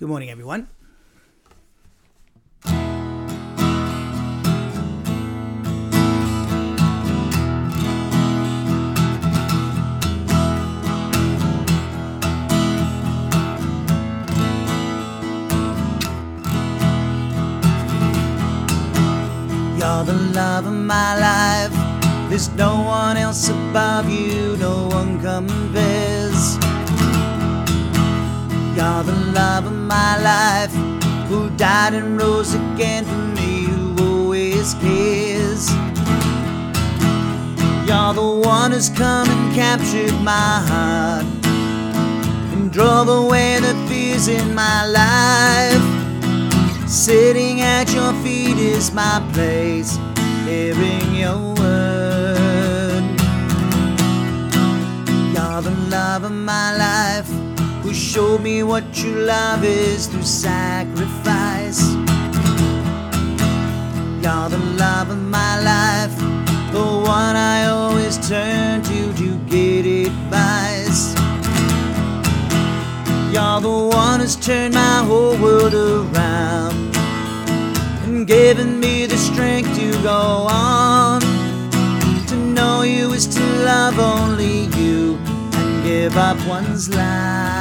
Good morning, everyone. You're the love of my life. There's no one else above you, died and rose again for me, who always cares. You're the one who's come and captured my heart and drove away the fears in my life. Sitting at your feet is my place, hearing your word. You're the love of my life, who showed me what true love is through sacrifice. You're the love of my life, the one I always turn to to get advice. You're the one who's turned my whole world around and given me the strength to go on. To know you is to love only you and give up one's life.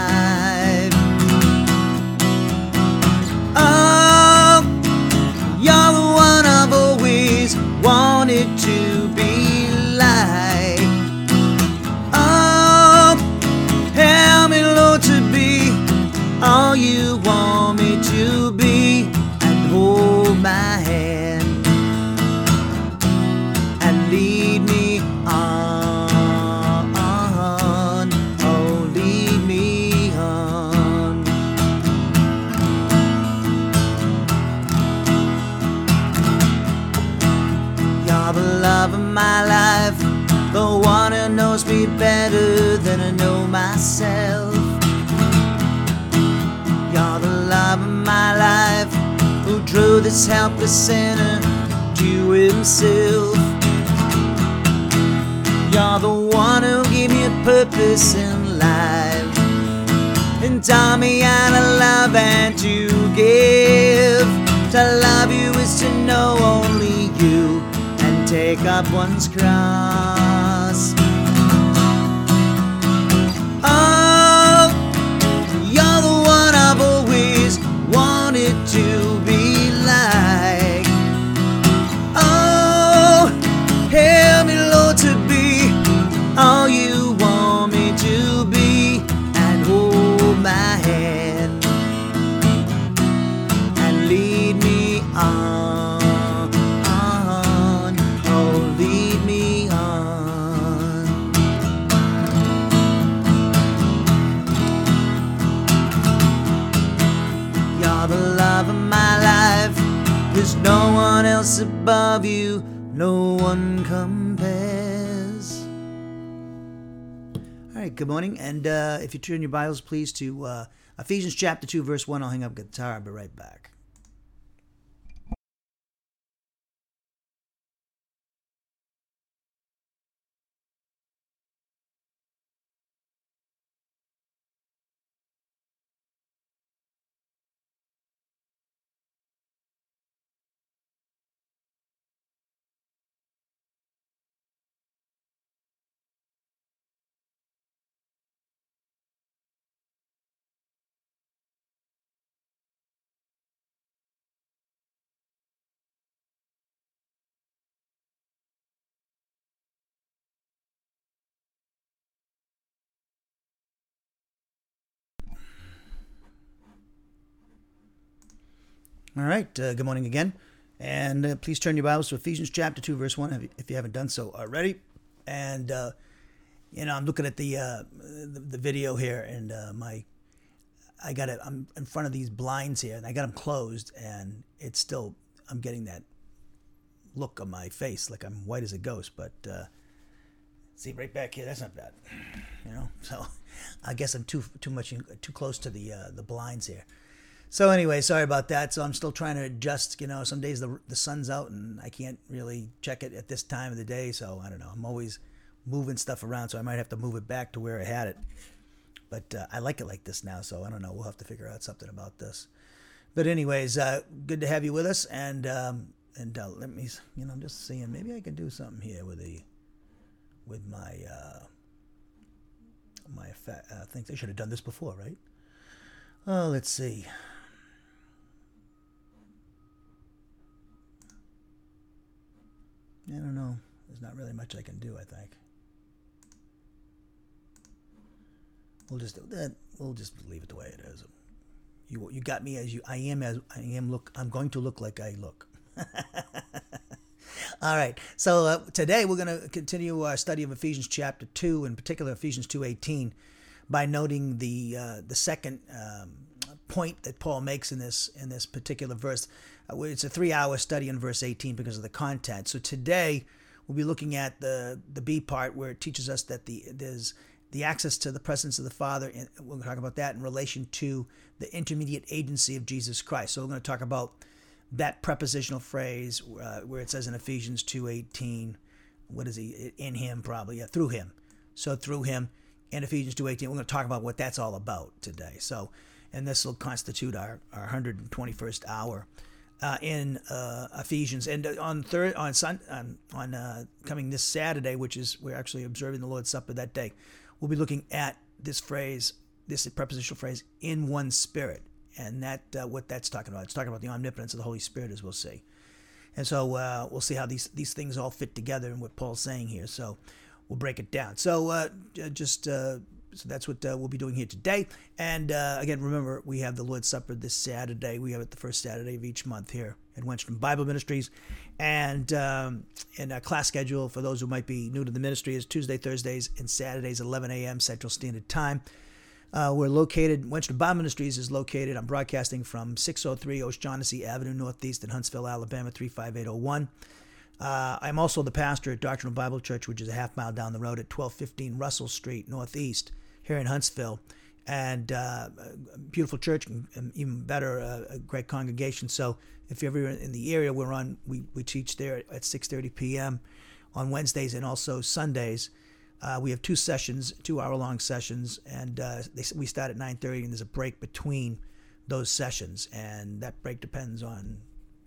Wanted to be like. Oh, help me, Lord, to be all you want my life, the one who knows me better than I know myself. You're the love of my life, who drew this helpless sinner to himself. You're the one who gave me a purpose in life and taught me how to love and to give. To love you is to know only take up one's cross. Oh, you're the one I've always wanted to no one else above you, no one compares. All right, good morning. And uh, if you turn your Bibles, please, to uh, Ephesians chapter 2, verse 1, I'll hang up guitar. I'll be right back. All right, uh, good morning again. And uh, please turn your Bibles to Ephesians chapter 2, verse 1, if you- haven't done so already. And, uh, you know, I'm looking at the, uh, the, the video here, and uh, my, I got it, I'm in front of these blinds here, and I got them closed, and it's still, I'm getting that look on my face, like I'm white as a ghost, but, uh, see, right back here, that's not bad, you know? So I guess I'm too, too much, too close to the, the blinds here. So anyway, sorry about that. So I'm still trying to adjust. You know, some days the the sun's out and I can't really check it at this time of the day. So I don't know. I'm always moving stuff around, so I might have to move it back to where I had it. But uh, I like it like this now, so I don't know. We'll have to figure out something about this. But anyways, uh, good to have you with us, and um, and uh, let me, you know, I'm just seeing maybe I can do something here with the with my uh, my effect, uh, things. I should have done this before, right? Oh, let's see. I don't know. There's not really much I can do. I think. We'll just that we'll just leave it the way it is. You you got me as you I am as I am look I'm going to look like I look. All right. So uh, today we're going to continue our study of Ephesians chapter 2 in particular Ephesians 2:18 by noting the uh, the second um, point that Paul makes in this in this particular verse. Uh, it's a 3-hour study in verse 18 because of the content. So today we'll be looking at the the B part where it teaches us that the there's the access to the presence of the Father. And we're going to talk about that in relation to the intermediate agency of Jesus Christ. So we're going to talk about that prepositional phrase uh, where it says in Ephesians 2:18, what is he in him probably yeah, through him. So through him in Ephesians 2:18, we're going to talk about what that's all about today. So and this will constitute our, our 121st hour uh, in uh, Ephesians. And on third on Sun on, on uh, coming this Saturday, which is we're actually observing the Lord's Supper that day, we'll be looking at this phrase, this prepositional phrase, in one spirit, and that uh, what that's talking about. It's talking about the omnipotence of the Holy Spirit, as we'll see. And so uh, we'll see how these these things all fit together and what Paul's saying here. So we'll break it down. So uh, just so that's what uh, we'll be doing here today. And uh, again, remember, we have the Lord's Supper this Saturday. We have it the first Saturday of each month here at Wenstrom Bible Ministries. And um, and our class schedule for those who might be new to the ministry is Tuesday, Thursdays, and Saturdays, 11 a.m. Central Standard Time. Uh, we're located, Wenstrom Bible Ministries is located, I'm broadcasting from 603 O'Shaughnessy Avenue Northeast in Huntsville, Alabama, 35801. Uh, I'm also the pastor at Doctrinal Bible Church, which is a half mile down the road at 1215 Russell Street, Northeast here in Huntsville. And uh, beautiful church, and even better, uh, a great congregation. So if you're ever in the area, we're on. We, we teach there at 6:30 p.m. on Wednesdays and also Sundays. Uh, we have two sessions, two hour-long sessions, and uh, they, we start at 9:30, and there's a break between those sessions, and that break depends on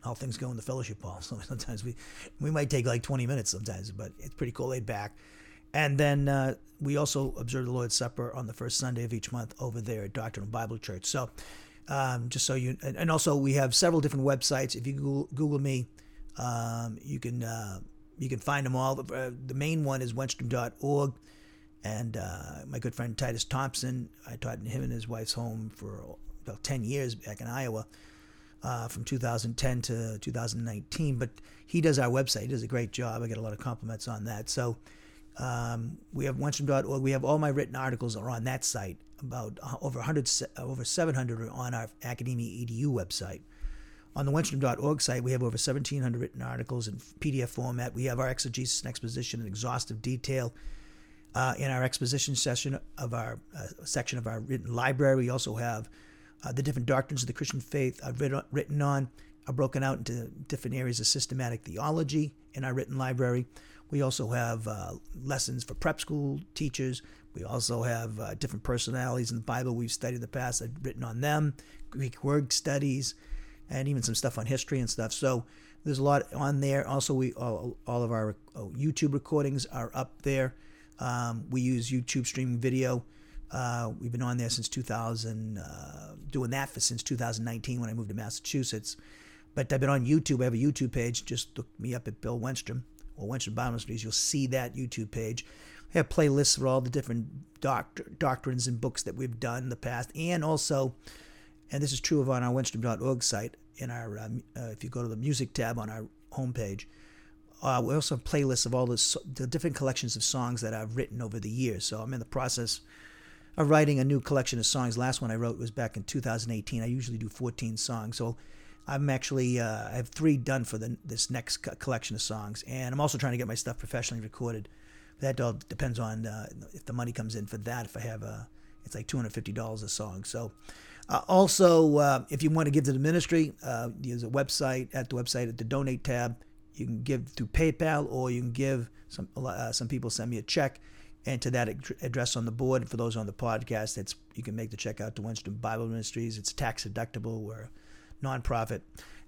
how things go in the fellowship hall. So sometimes we we might take like 20 minutes sometimes, but it's pretty cool, laid back. And then uh, we also observe the Lord's Supper on the first Sunday of each month over there at Doctrinal Bible Church. So, um, just so you, and, and, also we have several different websites. If you Google, Google me, um, you can uh, you can find them all. Uh, the main one is wenstrom.org, and uh, my good friend Titus Thompson. I taught him and his wife's home for about ten years back in Iowa. Uh, from 2010 to 2019, but he does our website. He does a great job. I get a lot of compliments on that. So um, we have Wenstrom.org. We have all my written articles are on that site. About uh, over 100, uh, over 700 are on our Academia EDU website. On the Wenstrom.org site, we have over 1,700 written articles in PDF format. We have our exegesis and exposition in exhaustive detail. Uh, in our exposition session of our uh, section of our written library, we also have uh, the different doctrines of the Christian faith I've written on, are broken out into different areas of systematic theology in our written library. We also have uh, lessons for prep school teachers. We also have uh, different personalities in the Bible we've studied in the past. I've written on them, Greek word studies, and even some stuff on history and stuff. So there's a lot on there. Also, we all, all of our oh, YouTube recordings are up there. Um, we use YouTube streaming video. Uh, we've been on there since 2000, uh, doing that for since 2019 when I moved to Massachusetts. But I've been on YouTube. I have a YouTube page. Just look me up at Bill Wenstrom or Wenstrom Bible Ministries, you'll see that YouTube page. We have playlists for all the different doctrines and books that we've done in the past, and also, and this is true of on our Wenstrom.org site. In our, um, uh, if you go to the music tab on our homepage, uh, we also have playlists of all the, the different collections of songs that I've written over the years. So I'm in the process of writing a new collection of songs. Last one I wrote was back in 2018. I usually do 14 songs. So I'm actually uh, I have three done for the, this next collection of songs, and I'm also trying to get my stuff professionally recorded. That all depends on uh, if the money comes in for that. If I have a, it's like two hundred fifty dollars a song. So, uh, also uh, if you want to give to the ministry, uh, there's a website at the website at the donate tab. You can give through PayPal, or you can give some uh, some people send me a check, and to that ad- address on the board. And for those on the podcast, it's you can make the check out to Wenstrom Bible Ministries. It's tax deductible. We're nonprofit.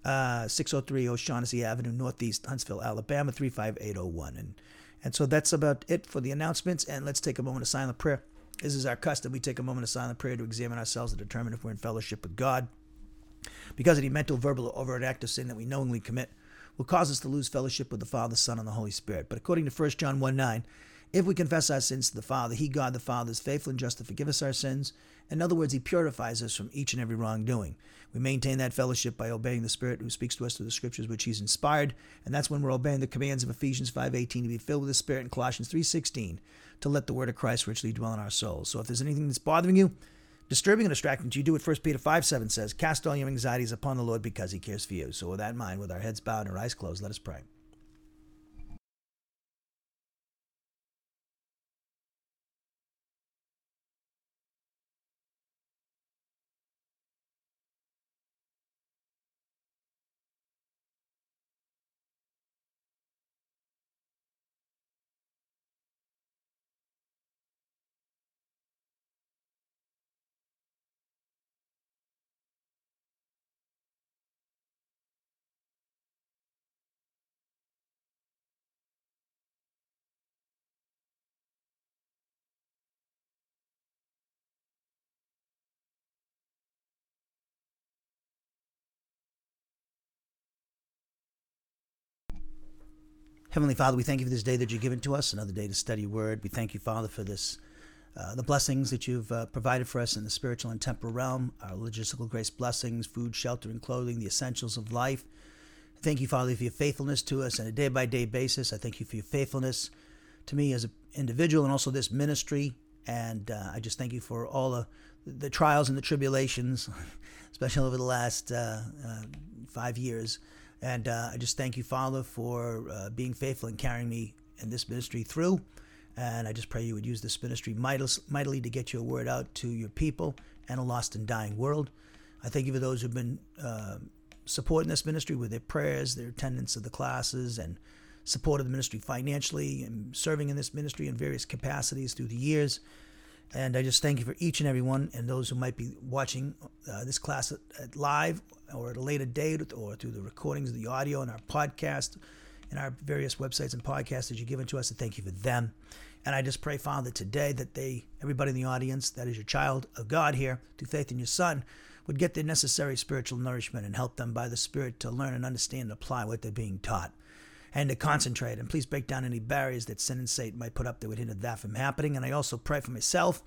Uh, 603 O'Shaughnessy Avenue, Northeast Huntsville, Alabama, 35801. And and so that's about it for the announcements. And let's take a moment of silent prayer. This is our custom. We take a moment of silent prayer to examine ourselves and determine if we're in fellowship with God. Because any mental, verbal, or overt act of sin that we knowingly commit will cause us to lose fellowship with the Father, Son, and the Holy Spirit. But according to 1 John 1 9, if we confess our sins to the Father, He, God the Father, is faithful and just to forgive us our sins. In other words, He purifies us from each and every wrongdoing. We maintain that fellowship by obeying the Spirit who speaks to us through the Scriptures which He's inspired, and that's when we're obeying the commands of Ephesians 5.18 to be filled with the Spirit and Colossians 3.16 to let the Word of Christ richly dwell in our souls. So if there's anything that's bothering you, disturbing and distracting you, do what 1 Peter 5 7 says, Cast all your anxieties upon the Lord because he cares for you. So with that in mind, with our heads bowed and our eyes closed, let us pray. Heavenly Father, we thank you for this day that you've given to us, another day to study word. We thank you, Father, for this, uh, the blessings that you've uh, provided for us in the spiritual and temporal realm, our logistical grace blessings, food, shelter, and clothing, the essentials of life. Thank you, Father, for your faithfulness to us on a day by day basis. I thank you for your faithfulness to me as an individual and also this ministry. And uh, I just thank you for all the, the trials and the tribulations, especially over the last uh, uh, five years. And uh, I just thank you, Father, for uh, being faithful and carrying me in this ministry through. And I just pray you would use this ministry mightily to get your word out to your people and a lost and dying world. I thank you for those who've been uh, supporting this ministry with their prayers, their attendance of the classes, and support of the ministry financially and serving in this ministry in various capacities through the years. And I just thank you for each and every one and those who might be watching uh, this class at, at live or at a later date or through the recordings of the audio and our podcast and our various websites and podcasts that you've given to us. And thank you for them. And I just pray, Father, today that they, everybody in the audience, that is your child of God here, through faith in your Son, would get the necessary spiritual nourishment and help them by the Spirit to learn and understand and apply what they're being taught and to concentrate. And please break down any barriers that sin and Satan might put up that would hinder that from happening. And I also pray for myself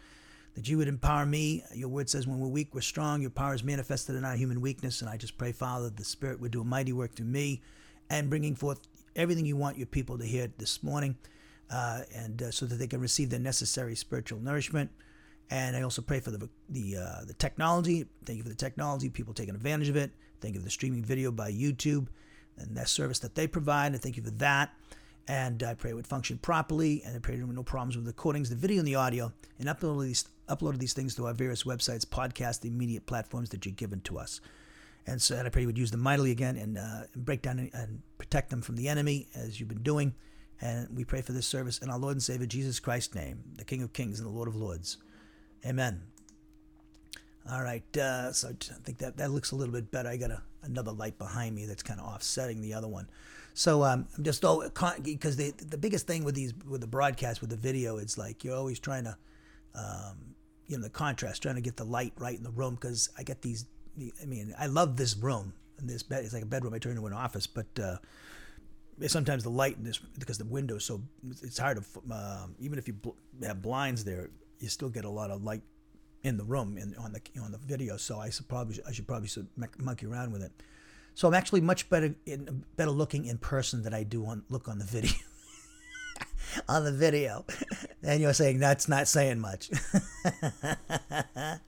that you would empower me. Your word says, when we're weak, we're strong. Your power is manifested in our human weakness. And I just pray, Father, the Spirit would do a mighty work through me and bringing forth everything you want your people to hear this morning, uh, and uh, so that they can receive the necessary spiritual nourishment. And I also pray for the the uh, the technology. Thank you for the technology, people taking advantage of it. Thank you for the streaming video by YouTube and that service that they provide. And thank you for that. And I pray it would function properly, and I pray there were no problems with the recordings, the video, and the audio, and upload these uploaded these things to our various websites, podcasts, the immediate platforms that you've given to us. And so and I pray you would use them mightily again and, uh, and break down and, and protect them from the enemy as you've been doing. And we pray for this service in our Lord and Savior Jesus Christ's name, the King of Kings and the Lord of Lords. Amen. All right, uh, so I think that that looks a little bit better. I got a, another light behind me that's kind of offsetting the other one. So um, I'm just all because the the biggest thing with these with the broadcast with the video is like you're always trying to, um, you know, the contrast, trying to get the light right in the room because I get these. I mean, I love this room and this bed. It's like a bedroom. I turn into an office, but. Uh, sometimes the light in this because the window so it's hard to uh, even if you bl- have blinds there you still get a lot of light in the room in, on the on the video. So I should probably I should probably monkey around with it. So I'm actually much better in, better looking in person than I do on look on the video. on the video, and you're saying that's not saying much.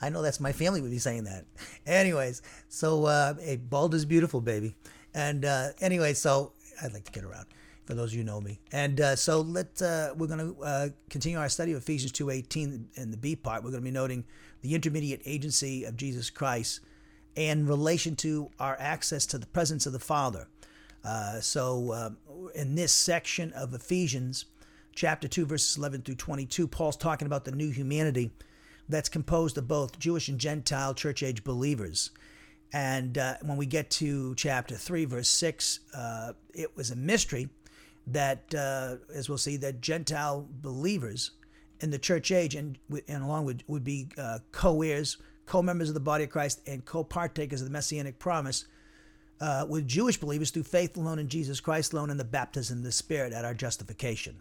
I know that's my family would be saying that. Anyways, so uh, hey, bald is beautiful, baby. And uh, anyway, so I'd like to get around for those of you who know me. And uh, so let uh, we're going to uh, continue our study of Ephesians 2:18 in the B part. We're going to be noting the intermediate agency of Jesus Christ in relation to our access to the presence of the Father. Uh, so uh, in this section of Ephesians chapter 2, verses 11 through 22, Paul's talking about the new humanity that's composed of both Jewish and Gentile church age believers. And uh, when we get to chapter 3, verse 6, uh, it was a mystery that, uh, as we'll see, that Gentile believers in the church age and, and along with would be uh, co heirs, co members of the body of Christ, and co partakers of the messianic promise uh, with Jewish believers through faith alone in Jesus Christ alone and the baptism of the Spirit at our justification.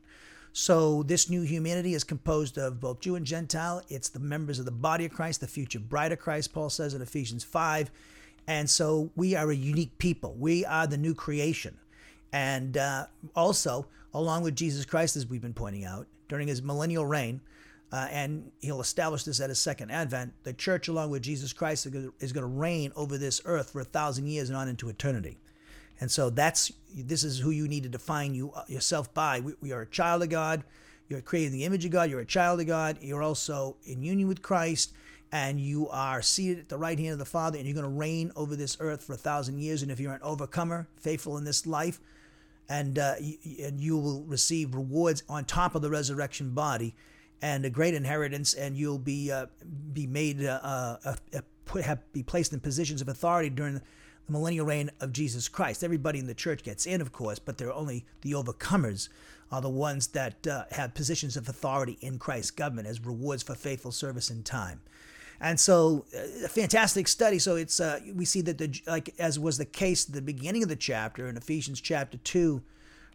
So, this new humanity is composed of both Jew and Gentile. It's the members of the body of Christ, the future bride of Christ, Paul says in Ephesians 5. And so, we are a unique people. We are the new creation. And uh, also, along with Jesus Christ, as we've been pointing out, during his millennial reign, uh, and he'll establish this at his second advent. The church, along with Jesus Christ, is going to reign over this earth for a thousand years and on into eternity. And so that's this is who you need to define you uh, yourself by. We, we are a child of God. You're created in the image of God. You're a child of God. You're also in union with Christ, and you are seated at the right hand of the Father, and you're going to reign over this earth for a thousand years. And if you're an overcomer, faithful in this life, and uh, and you will receive rewards on top of the resurrection body and a great inheritance, and you'll be uh, be made uh, uh, put have be placed in positions of authority during the millennial reign of Jesus Christ. Everybody in the church gets in, of course, but they're only the overcomers are the ones that uh, have positions of authority in Christ's government as rewards for faithful service in time. And so, uh, a fantastic study. So it's uh, we see that the like as was the case at the beginning of the chapter in Ephesians chapter two,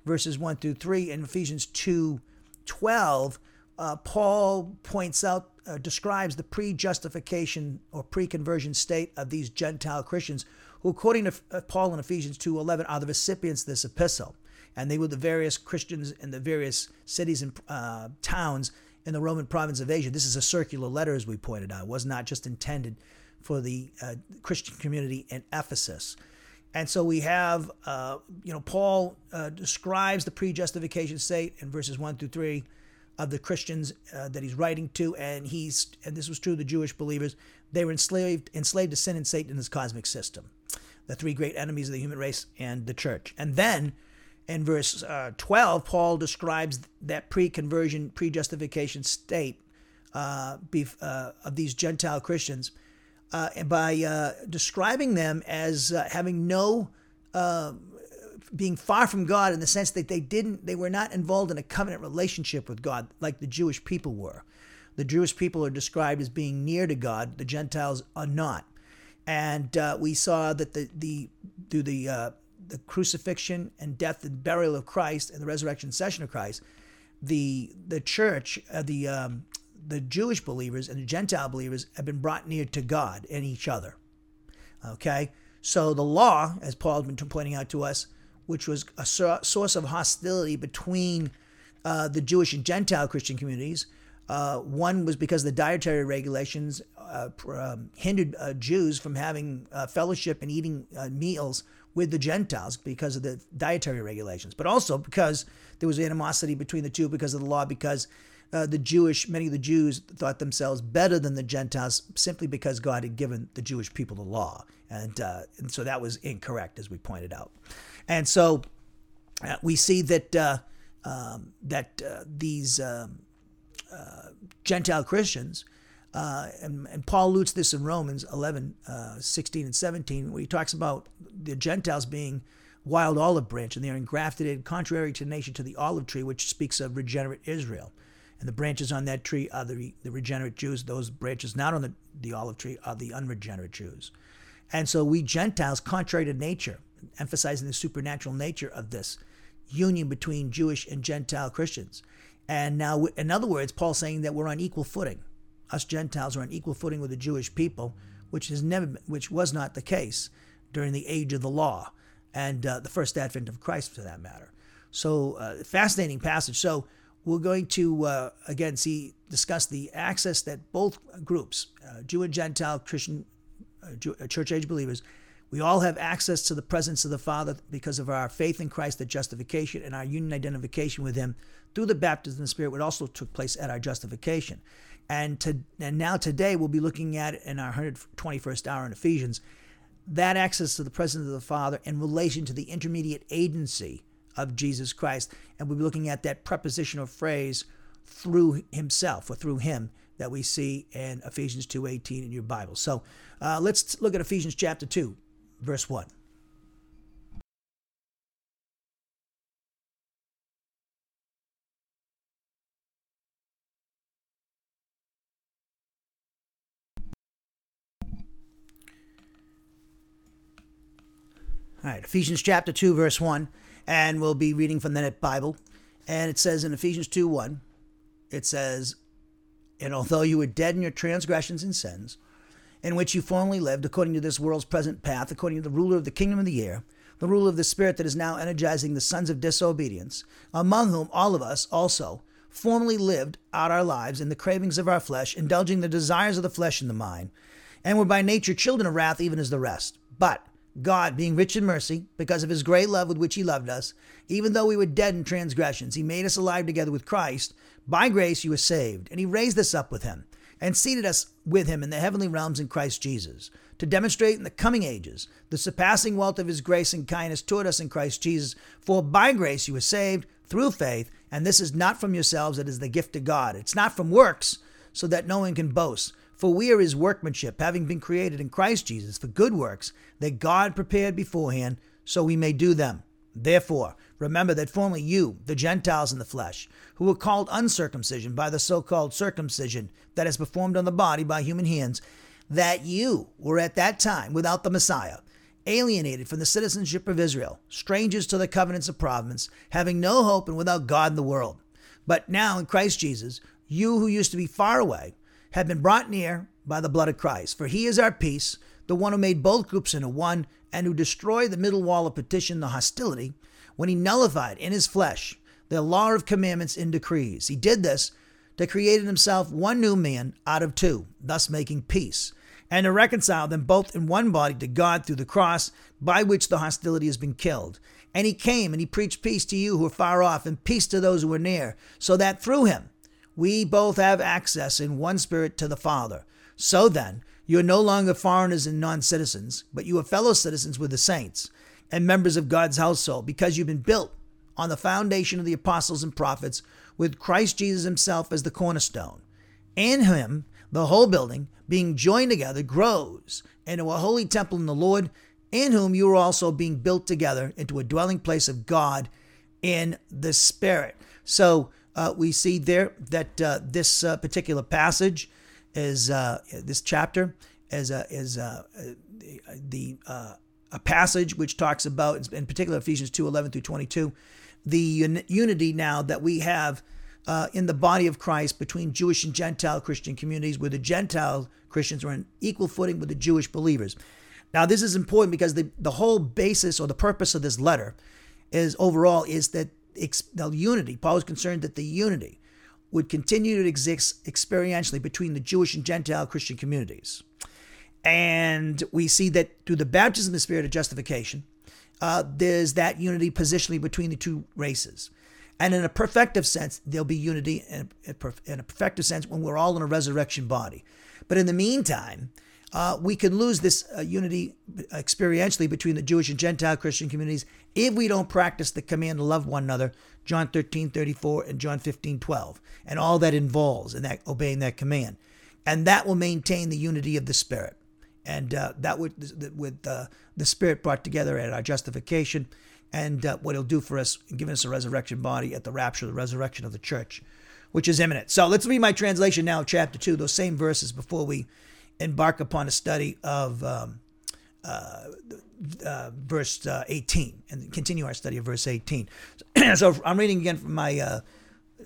verses one through three, and Ephesians two, twelve uh, Paul points out, uh, describes the pre justification or pre conversion state of these Gentile Christians, who, according to uh, Paul in Ephesians 2.11, are the recipients of this epistle. And they were the various Christians in the various cities and uh, towns in the Roman province of Asia. This is a circular letter, as we pointed out. It was not just intended for the uh, Christian community in Ephesus. And so we have, uh, you know, Paul describes the pre justification state in verses 1 through 3 of the Christians uh, that he's writing to, and he's and this was true of the Jewish believers. They were enslaved enslaved to sin and Satan in this cosmic system, the three great enemies of the human race and the church. And then in verse uh, 12, Paul describes that pre-conversion, pre-justification state uh, uh of these Gentile Christians uh, by uh, describing them as having no being far from God in the sense that they didn't, they were not involved in a covenant relationship with God like the Jewish people were. The Jewish people are described as being near to God. The Gentiles are not. And uh, we saw that the, the through the uh, the crucifixion and death and burial of Christ and the resurrection session of Christ, the the church, uh, the um, the Jewish believers and the Gentile believers have been brought near to God and each other. Okay, so the law, as Paul has been pointing out to us, which was a source of hostility between uh, the Jewish and Gentile Christian communities. Uh, one was because the dietary regulations uh, um, hindered uh, Jews from having uh, fellowship and eating uh, meals with the Gentiles because of the dietary regulations, but also because there was animosity between the two because of the law, because the Jewish, many of the Jews thought themselves better than the Gentiles simply because God had given the Jewish people the law. And, and so that was incorrect, as we pointed out. And so uh, we see that uh, um, that uh, these um, uh, Gentile Christians, uh, and, and, Paul alludes this in Romans 11, 16 and 17, where he talks about the Gentiles being wild olive branch, and they are engrafted in contrary to nation to the olive tree, which speaks of regenerate Israel. And the branches on that tree are the, the regenerate Jews. Those branches not on the, the olive tree are the unregenerate Jews. And so we Gentiles, contrary to nature, emphasizing the supernatural nature of this union between Jewish and Gentile Christians. And now, in other words, Paul's saying that we're on equal footing. Us Gentiles are on equal footing with the Jewish people, which has never, been, which was not the case during the age of the law and uh, the first advent of Christ, for that matter. So, uh, fascinating passage. So, we're going to uh, again see discuss the access that both groups, uh, Jew and Gentile Christian uh, uh, church age believers, we all have access to the presence of the Father because of our faith in Christ the justification and our union identification with Him through the baptism of the Spirit, which also took place at our justification. And, to, and now today we'll be looking at in our 121st hour in Ephesians that access to the presence of the Father in relation to the intermediate agency of Jesus Christ. And we'll be looking at that prepositional phrase through himself or through him that we see in Ephesians 2.18 in your Bible. So uh, let's look at Ephesians chapter 2, verse 1. All right, Ephesians chapter 2, verse 1, and we'll be reading from the Net Bible. And it says in Ephesians 2 1, it says, And although you were dead in your transgressions and sins, in which you formerly lived, according to this world's present path, according to the ruler of the kingdom of the air, the ruler of the spirit that is now energizing the sons of disobedience, among whom all of us also formerly lived out our lives in the cravings of our flesh, indulging the desires of the flesh and the mind, and were by nature children of wrath, even as the rest. But God, being rich in mercy, because of his great love with which he loved us, even though we were dead in transgressions, he made us alive together with Christ. By grace you were saved, and he raised us up with him, and seated us with him in the heavenly realms in Christ Jesus, to demonstrate in the coming ages the surpassing wealth of his grace and kindness toward us in Christ Jesus. For by grace you were saved through faith, and this is not from yourselves, it is the gift of God. It's not from works, so that no one can boast. For we are his workmanship, having been created in Christ Jesus for good works that God prepared beforehand so we may do them. Therefore, remember that formerly you, the Gentiles in the flesh, who were called uncircumcision by the so called circumcision that is performed on the body by human hands, that you were at that time without the Messiah, alienated from the citizenship of Israel, strangers to the covenants of promise, having no hope and without God in the world. But now in Christ Jesus, you who used to be far away, have been brought near by the blood of Christ. For he is our peace, the one who made both groups into one, and who destroyed the middle wall of petition, the hostility, when he nullified in his flesh the law of commandments in decrees. He did this to create in himself one new man out of two, thus making peace, and to reconcile them both in one body to God through the cross, by which the hostility has been killed. And he came and he preached peace to you who are far off, and peace to those who are near, so that through him we both have access in one spirit to the Father. So then, you are no longer foreigners and non citizens, but you are fellow citizens with the saints and members of God's household, because you've been built on the foundation of the apostles and prophets, with Christ Jesus himself as the cornerstone. In him, the whole building, being joined together, grows into a holy temple in the Lord, in whom you are also being built together into a dwelling place of God in the Spirit. So, uh, we see there that uh, this uh, particular passage is uh, this chapter is is the a passage which talks about in particular Ephesians 2 11 through 22 the un- unity now that we have uh, in the body of Christ between Jewish and Gentile Christian communities, where the Gentile Christians are on equal footing with the Jewish believers. Now, this is important because the, the whole basis or the purpose of this letter is overall is that the unity. Paul was concerned that the unity would continue to exist experientially between the Jewish and Gentile Christian communities. And we see that through the baptism of the Spirit of justification, uh, there's that unity positionally between the two races. And in a perfective sense, there'll be unity in a, in a perfective sense when we're all in a resurrection body. But in the meantime, uh, we can lose this uh, unity experientially between the Jewish and Gentile Christian communities if we don't practice the command to love one another, John 13, 34 and John 15, 12, and all that involves in that obeying that command. And that will maintain the unity of the Spirit. And uh, that would, with uh, the Spirit brought together at our justification, and uh, what He'll do for us, giving us a resurrection body at the rapture, the resurrection of the church, which is imminent. So let's read my translation now, chapter 2, those same verses before we embark upon a study of um, uh, uh, verse uh, 18 and continue our study of verse 18. so I'm reading again from my uh,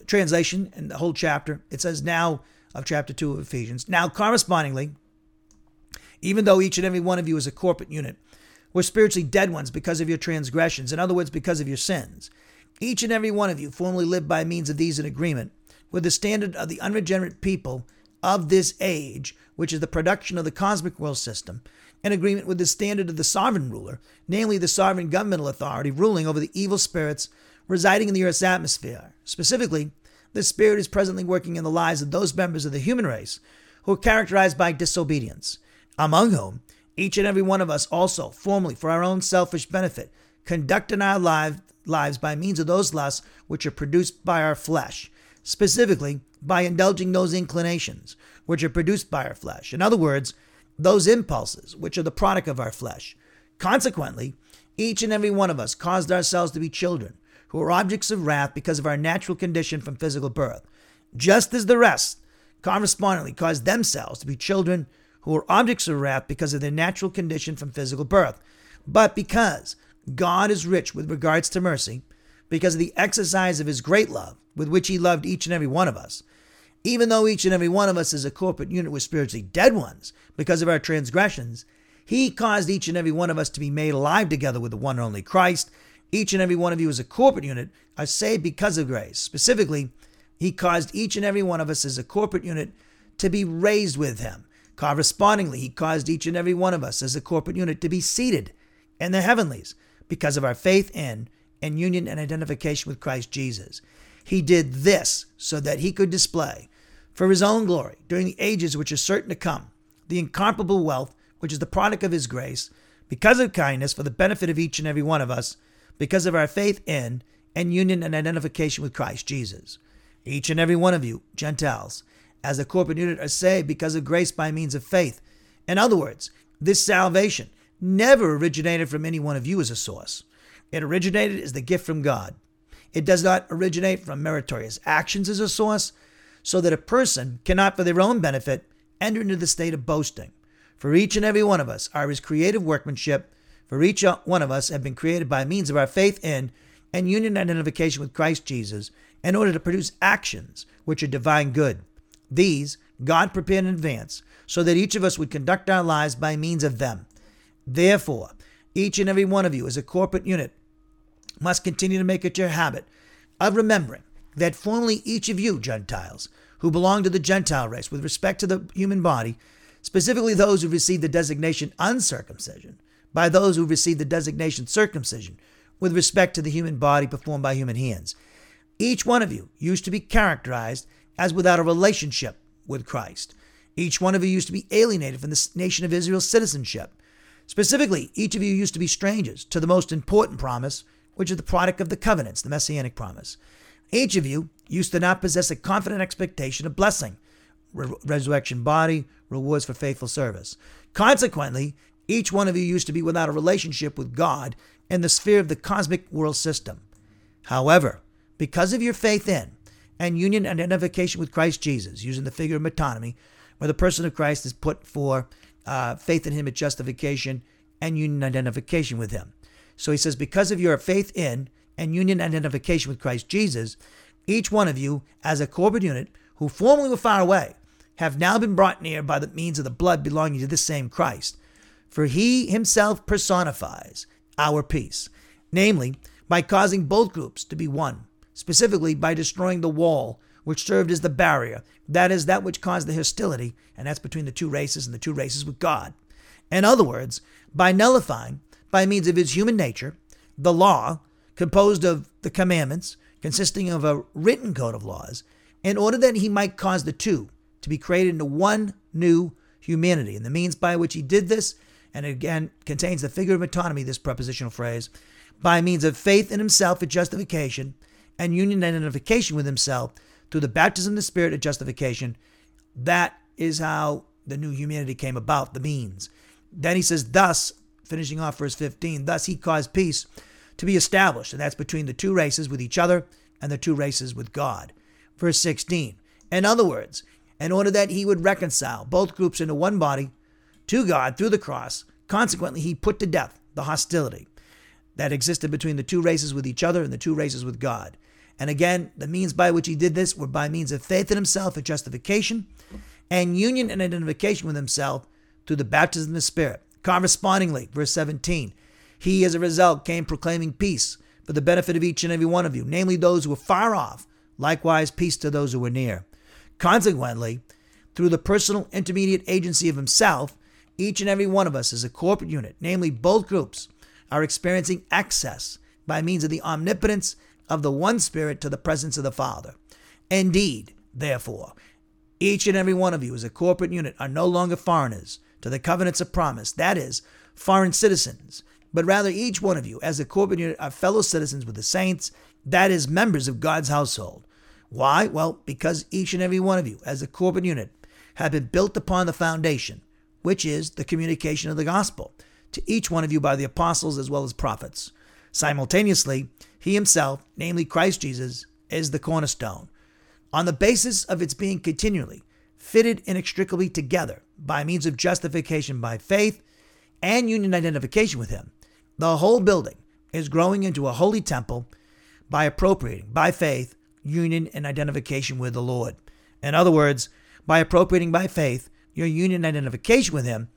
translation and the whole chapter. It says, Now, of chapter 2 of Ephesians, now correspondingly, even though each and every one of you is a corporate unit, we're spiritually dead ones because of your transgressions, in other words, because of your sins. Each and every one of you formerly lived by means of these in agreement with the standard of the unregenerate people of this age, which is the production of the cosmic world system, in agreement with the standard of the sovereign ruler, namely the sovereign governmental authority ruling over the evil spirits residing in the earth's atmosphere. Specifically, this spirit is presently working in the lives of those members of the human race who are characterized by disobedience, among whom each and every one of us also, formerly for our own selfish benefit, conducting our lives by means of those lusts which are produced by our flesh, specifically by indulging those inclinations which are produced by our flesh. In other words, those impulses which are the product of our flesh. Consequently, each and every one of us caused ourselves to be children who are objects of wrath because of our natural condition from physical birth, just as the rest correspondingly caused themselves to be children who are objects of wrath because of their natural condition from physical birth. But because God is rich with regards to mercy, because of the exercise of his great love with which he loved each and every one of us, even though each and every one of us is a corporate unit with spiritually dead ones because of our transgressions, he caused each and every one of us to be made alive together with the one and only Christ. Each and every one of you as a corporate unit are saved because of grace. Specifically, he caused each and every one of us as a corporate unit to be raised with him. Correspondingly, he caused each and every one of us as a corporate unit to be seated in the heavenlies because of our faith in and union and identification with Christ Jesus. He did this so that he could display for his own glory during the ages which are certain to come the incomparable wealth which is the product of his grace because of kindness for the benefit of each and every one of us because of our faith in and union and identification with Christ Jesus. Each and every one of you, Gentiles, as a corporate unit, are saved because of grace by means of faith. In other words, this salvation never originated from any one of you as a source. It originated as the gift from God. It does not originate from meritorious actions as a source, so that a person cannot, for their own benefit, enter into the state of boasting. For each and every one of us are his creative workmanship, for each uh, one of us have been created by means of our faith in and union identification with Christ Jesus in order to produce actions which are divine good. These God prepared in advance so that each of us would conduct our lives by means of them. Therefore, each and every one of you as a corporate unit must continue to make it your habit of remembering that formerly each of you, Gentiles, who belong to the Gentile race with respect to the human body, specifically those who received the designation uncircumcision, by those who received the designation circumcision, with respect to the human body performed by human hands. Each one of you used to be characterized as without a relationship with Christ. Each one of you used to be alienated from the nation of Israel's citizenship. Specifically, each of you used to be strangers to the most important promise, which is the product of the covenants, the messianic promise. Each of you used to not possess a confident expectation of blessing, re- resurrection body, rewards for faithful service. Consequently, each one of you used to be without a relationship with God in the sphere of the cosmic world system. However, because of your faith in and union and identification with Christ Jesus, using the figure of metonymy, where the person of Christ is put for uh, faith in Him at justification and union identification with Him. So he says, because of your faith in and union identification with Christ Jesus, each one of you, as a corporate unit who formerly were far away, have now been brought near by the means of the blood belonging to this same Christ. For he himself personifies our peace, namely, by causing both groups to be one specifically by destroying the wall which served as the barrier, that is, that which caused the hostility, and that's between the two races and the two races with God. In other words, by nullifying, by means of his human nature, the law, composed of the commandments, consisting of a written code of laws, in order that he might cause the two to be created into one new humanity. And the means by which he did this, and again contains the figure of metonymy, this prepositional phrase, by means of faith in himself for justification, and union and identification with himself through the baptism of the Spirit of justification. That is how the new humanity came about, the means. Then he says, thus, finishing off verse 15, thus he caused peace to be established, and that's between the two races with each other and the two races with God. Verse 16, in other words, in order that he would reconcile both groups into one body to God through the cross, consequently, he put to death the hostility that existed between the two races with each other and the two races with God. And again, the means by which he did this were by means of faith in himself for justification and union and identification with himself through the baptism of the Spirit. Correspondingly, verse 17, he as a result came proclaiming peace for the benefit of each and every one of you, namely those who were far off, likewise peace to those who were near. Consequently, through the personal intermediate agency of himself, each and every one of us as a corporate unit, namely both groups, are experiencing access by means of the omnipotence of the one Spirit to the presence of the Father. Indeed, therefore, each and every one of you as a corporate unit are no longer foreigners to the covenants of promise, that is, foreign citizens, but rather each one of you, as a corporate unit, are fellow citizens with the saints, that is, members of God's household. Why? Well, because each and every one of you, as a corporate unit, have been built upon the foundation, which is the communication of the gospel, to each one of you by the apostles as well as prophets. Simultaneously, he himself, namely Christ Jesus, is the cornerstone. On the basis of its being continually fitted inextricably together by means of justification by faith and union identification with him, the whole building is growing into a holy temple by appropriating, by faith, union and identification with the Lord. In other words, by appropriating by faith your union and identification with Him,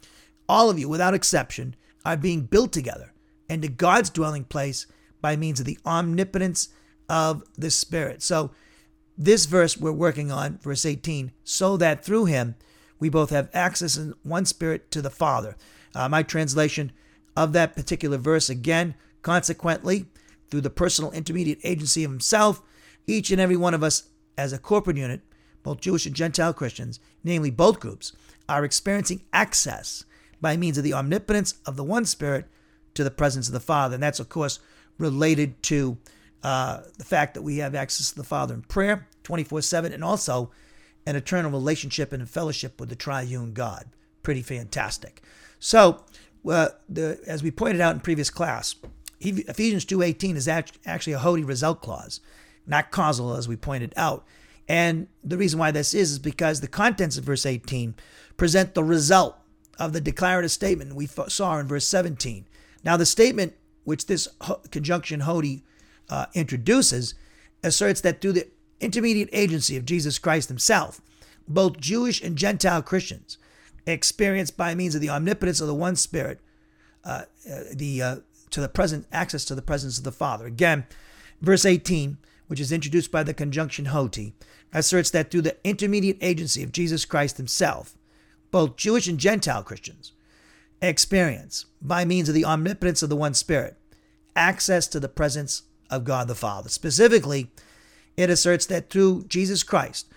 all of you, without exception, are being built together into God's dwelling place by means of the omnipotence of the Spirit. So, this verse we're working on, verse 18, so that through Him we both have access in one Spirit to the Father. Uh, my translation of that particular verse again, consequently, through the personal intermediate agency of Himself, each and every one of us as a corporate unit, both Jewish and Gentile Christians, namely both groups, are experiencing access by means of the omnipotence of the one Spirit to the presence of the Father. And that's, of course, related to uh, the fact that we have access to the Father in prayer 24 7 and also an eternal relationship and fellowship with the triune God. Pretty fantastic. So, uh, the, as we pointed out in previous class, Ephesians 2.18 is actually a hoti result clause, not causal as we pointed out. And the reason why this is is because the contents of verse 18 present the result of the declarative statement we saw in verse 17. Now, the statement which this conjunction hoti uh, introduces asserts that through the intermediate agency of Jesus Christ himself, both Jewish and Gentile Christians experience by means of the omnipotence of the one Spirit uh, uh, the uh, to the present access to the presence of the Father. Again, verse 18, which is introduced by the conjunction hoti, asserts that through the intermediate agency of Jesus Christ himself, both Jewish and Gentile Christians experience, by means of the omnipotence of the one Spirit, access to the presence of God the Father. Specifically, it asserts that through Jesus Christ,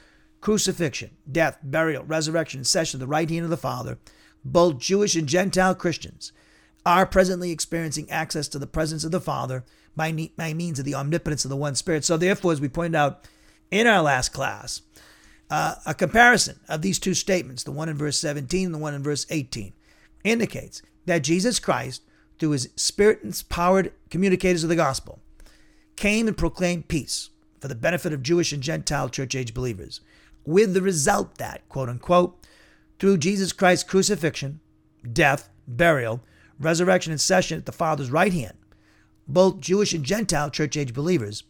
crucifixion, death, burial, resurrection, and session of the right hand of the Father, both Jewish and Gentile Christians are presently experiencing access to the presence of the Father by, by means of the omnipotence of the one Spirit. So, therefore, as we pointed out in our last class, uh, a comparison of these two statements, the one in verse 17 and the one in verse 18, indicates that Jesus Christ, through his spirit empowered communicators of the gospel, came and proclaimed peace for the benefit of Jewish and Gentile church age believers, with the result that, quote unquote, through Jesus Christ's crucifixion, death, burial, resurrection, and session at the Father's right hand, both Jewish and Gentile church age believers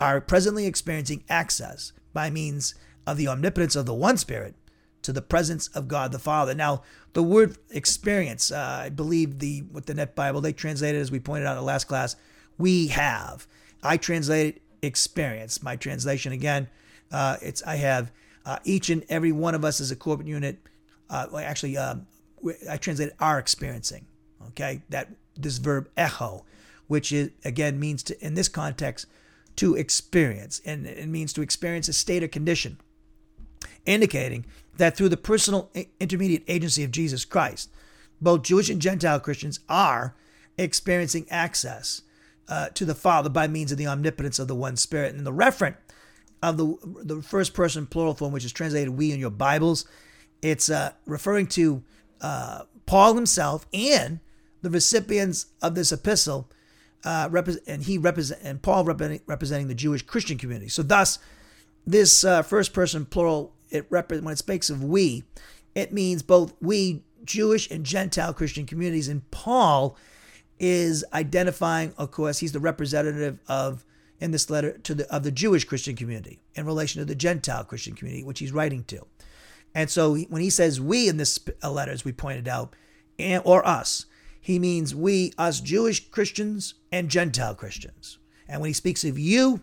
are presently experiencing access by means of the omnipotence of the one Spirit to the presence of God the Father. Now, the word experience, uh, I believe the with the Net Bible, they translated as we pointed out in the last class, we have. I translated experience. My translation again, uh, it's I have uh, each and every one of us as a corporate unit. Uh, well, actually, um, I translated are experiencing. Okay, that this verb echo, which is again means to in this context to experience, and it means to experience a state or condition, indicating that through the personal intermediate agency of Jesus Christ, both Jewish and Gentile Christians are experiencing access uh, to the Father by means of the omnipotence of the one Spirit. And the referent of the the first person plural form, which is translated "we" in your Bibles, it's uh, referring to uh, Paul himself and the recipients of this epistle, uh, and he represent and Paul representing, representing the Jewish Christian community. So thus, this uh, first person plural, it rep- when it speaks of we, it means both we Jewish and Gentile Christian communities, and Paul is identifying, of course, he's the representative of in this letter to the of the Jewish Christian community in relation to the Gentile Christian community, which he's writing to. And so when he says we in this uh, letter, as we pointed out, and, or us, he means we, us Jewish Christians and Gentile Christians. And when he speaks of you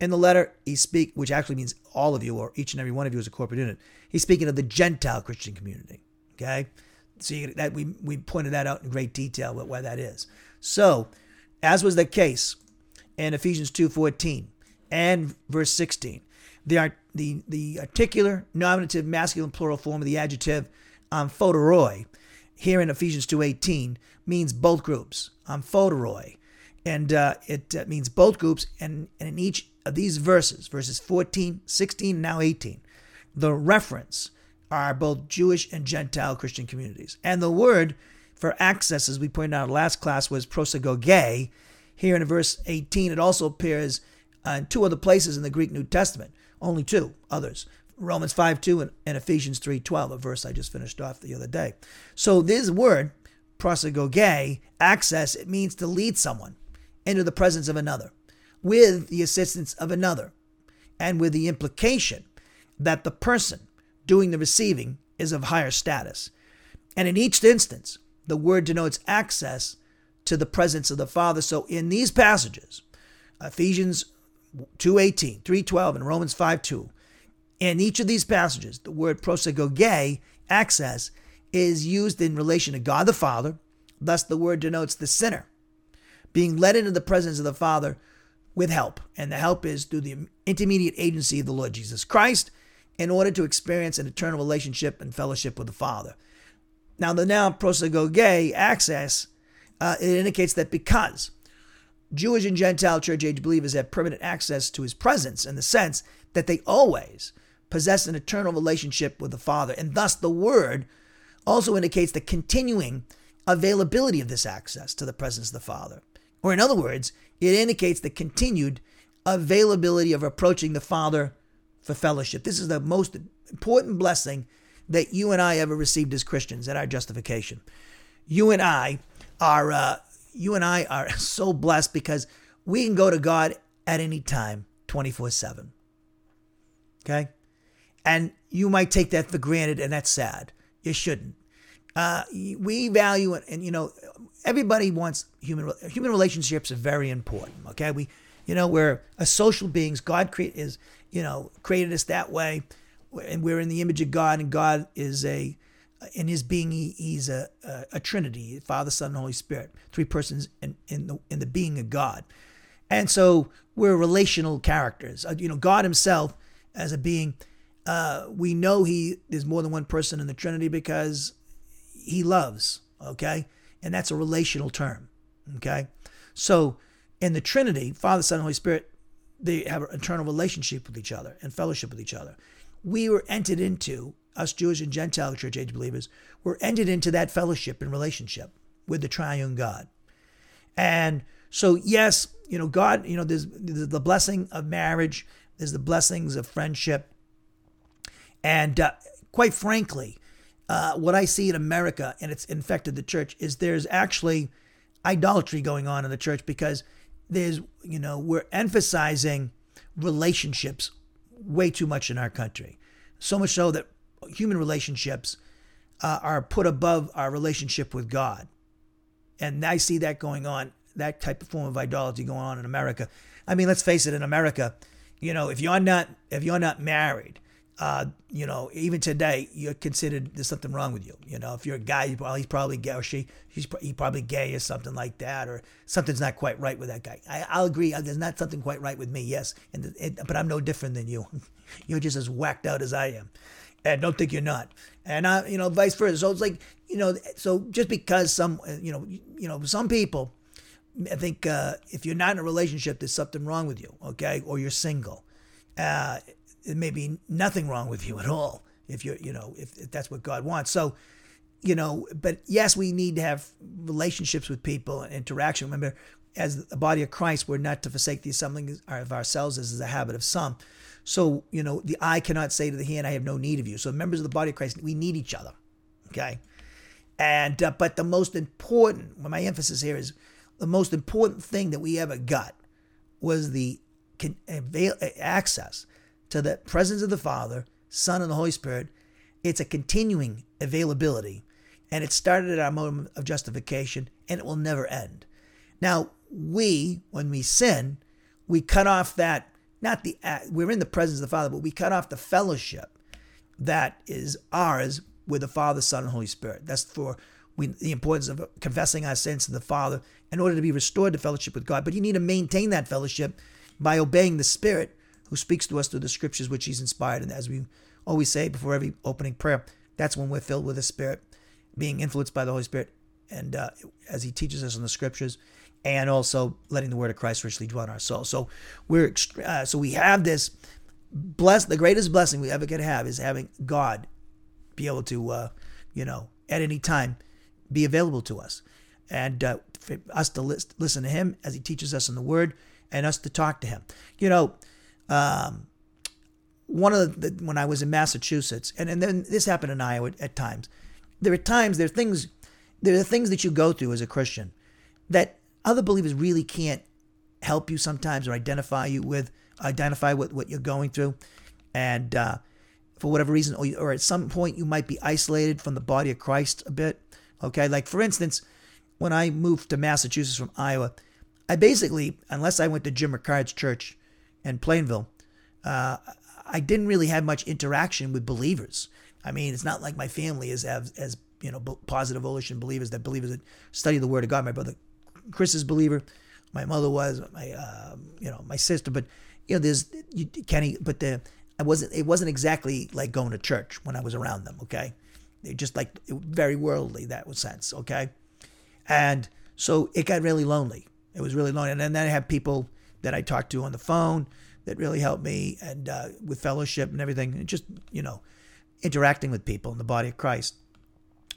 in the letter, he speak, which actually means all of you or each and every one of you as a corporate unit. He's speaking of the Gentile Christian community. Okay, so that we we pointed that out in great detail what why that is. So, as was the case in Ephesians two fourteen and verse sixteen, the the the articular, nominative, masculine, plural form of the adjective um, here in Ephesians 2:18 means both groups amphotoi. And uh, it uh, means both groups. And, and in each of these verses, verses 14, 16, now 18, the reference are both Jewish and Gentile Christian communities. And the word for access, as we pointed out last class, was prosagoge. Here in verse 18, it also appears uh, in two other places in the Greek New Testament, only two others. Romans 5 2 and, and Ephesians 3 12, a verse I just finished off the other day. So this word, prosagoge, access, it means to lead someone into the presence of another with the assistance of another and with the implication that the person doing the receiving is of higher status. And in each instance, the word denotes access to the presence of the Father. So in these passages, Ephesians 2.18, 3.12, and Romans 5.2, in each of these passages, the word prosagoge, access, is used in relation to God the Father. Thus, the word denotes the sinner being led into the presence of the Father with help. And the help is through the intermediate agency of the Lord Jesus Christ in order to experience an eternal relationship and fellowship with the Father. Now, the noun prosagoge, access, uh, it indicates that because Jewish and Gentile church age believers have permanent access to his presence in the sense that they always possess an eternal relationship with the Father. And thus, the word also indicates the continuing availability of this access to the presence of the Father. Or, in other words, it indicates the continued availability of approaching the Father for fellowship. This is the most important blessing that you and I ever received as Christians at our justification. You and I are uh, you and I are so blessed because we can go to God at any time, 24 7. Okay? And you might take that for granted, and that's sad. You shouldn't. Uh, we value it, and you know, everybody wants human human relationships are very important. Okay, we, you know, we're a social beings. God create is, you know, created us that way, and we're in the image of God, and God is a, in His being, he, He's a, a, a Trinity: Father, Son, and Holy Spirit, three persons in in the in the being of God, and so we're relational characters. Uh, you know, God Himself as a being uh, we know he there's more than one person in the Trinity because he loves, okay? And that's a relational term, okay? So in the Trinity, Father, Son, and Holy Spirit, they have an eternal relationship with each other and fellowship with each other. We were entered into, us Jewish and Gentile church age believers, were entered into that fellowship and relationship with the triune God. And so, yes, you know, God, you know, there's, there's the blessing of marriage, there's the blessings of friendship, and uh, quite frankly, uh, what I see in America, and it's infected the church, is there's actually idolatry going on in the church because there's, you know, we're emphasizing relationships way too much in our country. So much so that human relationships uh, are put above our relationship with God. And I see that going on, that type of form of idolatry going on in America. I mean, let's face it, in America, you know, if you're not if you're not married, uh, you know, even today, you're considered there's something wrong with you. You know, if you're a guy, well, he's probably gay, or she, he's he probably gay or something like that, or something's not quite right with that guy. I, will agree. Uh, there's not something quite right with me, yes, and it, but I'm no different than you. you're just as whacked out as I am, and don't think you're not. And I, you know, vice versa. So it's like, you know, so just because some, you know, you know, some people, I think uh, if you're not in a relationship, there's something wrong with you, okay, or you're single. Uh, it may be nothing wrong with you at all if you're, you know, if, if that's what God wants. So, you know, but yes, we need to have relationships with people and interaction. Remember, as the body of Christ, we're not to forsake the assembling of ourselves as is a habit of some. So, you know, the eye cannot say to the hand, I have no need of you. So, members of the body of Christ, we need each other. Okay. And, uh, but the most important, well, my emphasis here is the most important thing that we ever got was the can, avail, access to the presence of the Father, Son, and the Holy Spirit. It's a continuing availability, and it started at our moment of justification, and it will never end. Now, we, when we sin, we cut off that, not the, we're in the presence of the Father, but we cut off the fellowship that is ours with the Father, Son, and Holy Spirit. That's for we, the importance of confessing our sins to the Father in order to be restored to fellowship with God. But you need to maintain that fellowship by obeying the Spirit who speaks to us through the scriptures which he's inspired. And as we always say before every opening prayer, that's when we're filled with the Spirit, being influenced by the Holy Spirit. and uh, as He teaches us in the Scriptures, and also letting the Word of Christ richly dwell in our soul. So we're uh, so we have this bless the greatest blessing we ever could have is having God be able to, uh, you know, at any time be available to us, and uh, for us to list, listen to Him as He teaches us in the Word, and us to talk to Him. You know. Um, one of the when I was in Massachusetts, and, and then this happened in Iowa at times. There are times there are things there are things that you go through as a Christian that other believers really can't help you sometimes or identify you with identify with what you're going through, and uh, for whatever reason, or, or at some point you might be isolated from the body of Christ a bit. Okay, like for instance, when I moved to Massachusetts from Iowa, I basically, unless I went to Jim Ricard's church in Plainville, uh, I didn't really have much interaction with believers. I mean, it's not like my family is as, as you know positive volition believers that believers that study the Word of God. My brother Chris is a believer. My mother was. My uh, you know my sister. But you know there's you, Kenny. But the I wasn't. It wasn't exactly like going to church when I was around them. Okay, they just like very worldly that was sense. Okay, and so it got really lonely. It was really lonely. And then I had people that I talked to on the phone that really helped me and uh, with fellowship and everything, and just you know, interacting with people in the body of Christ.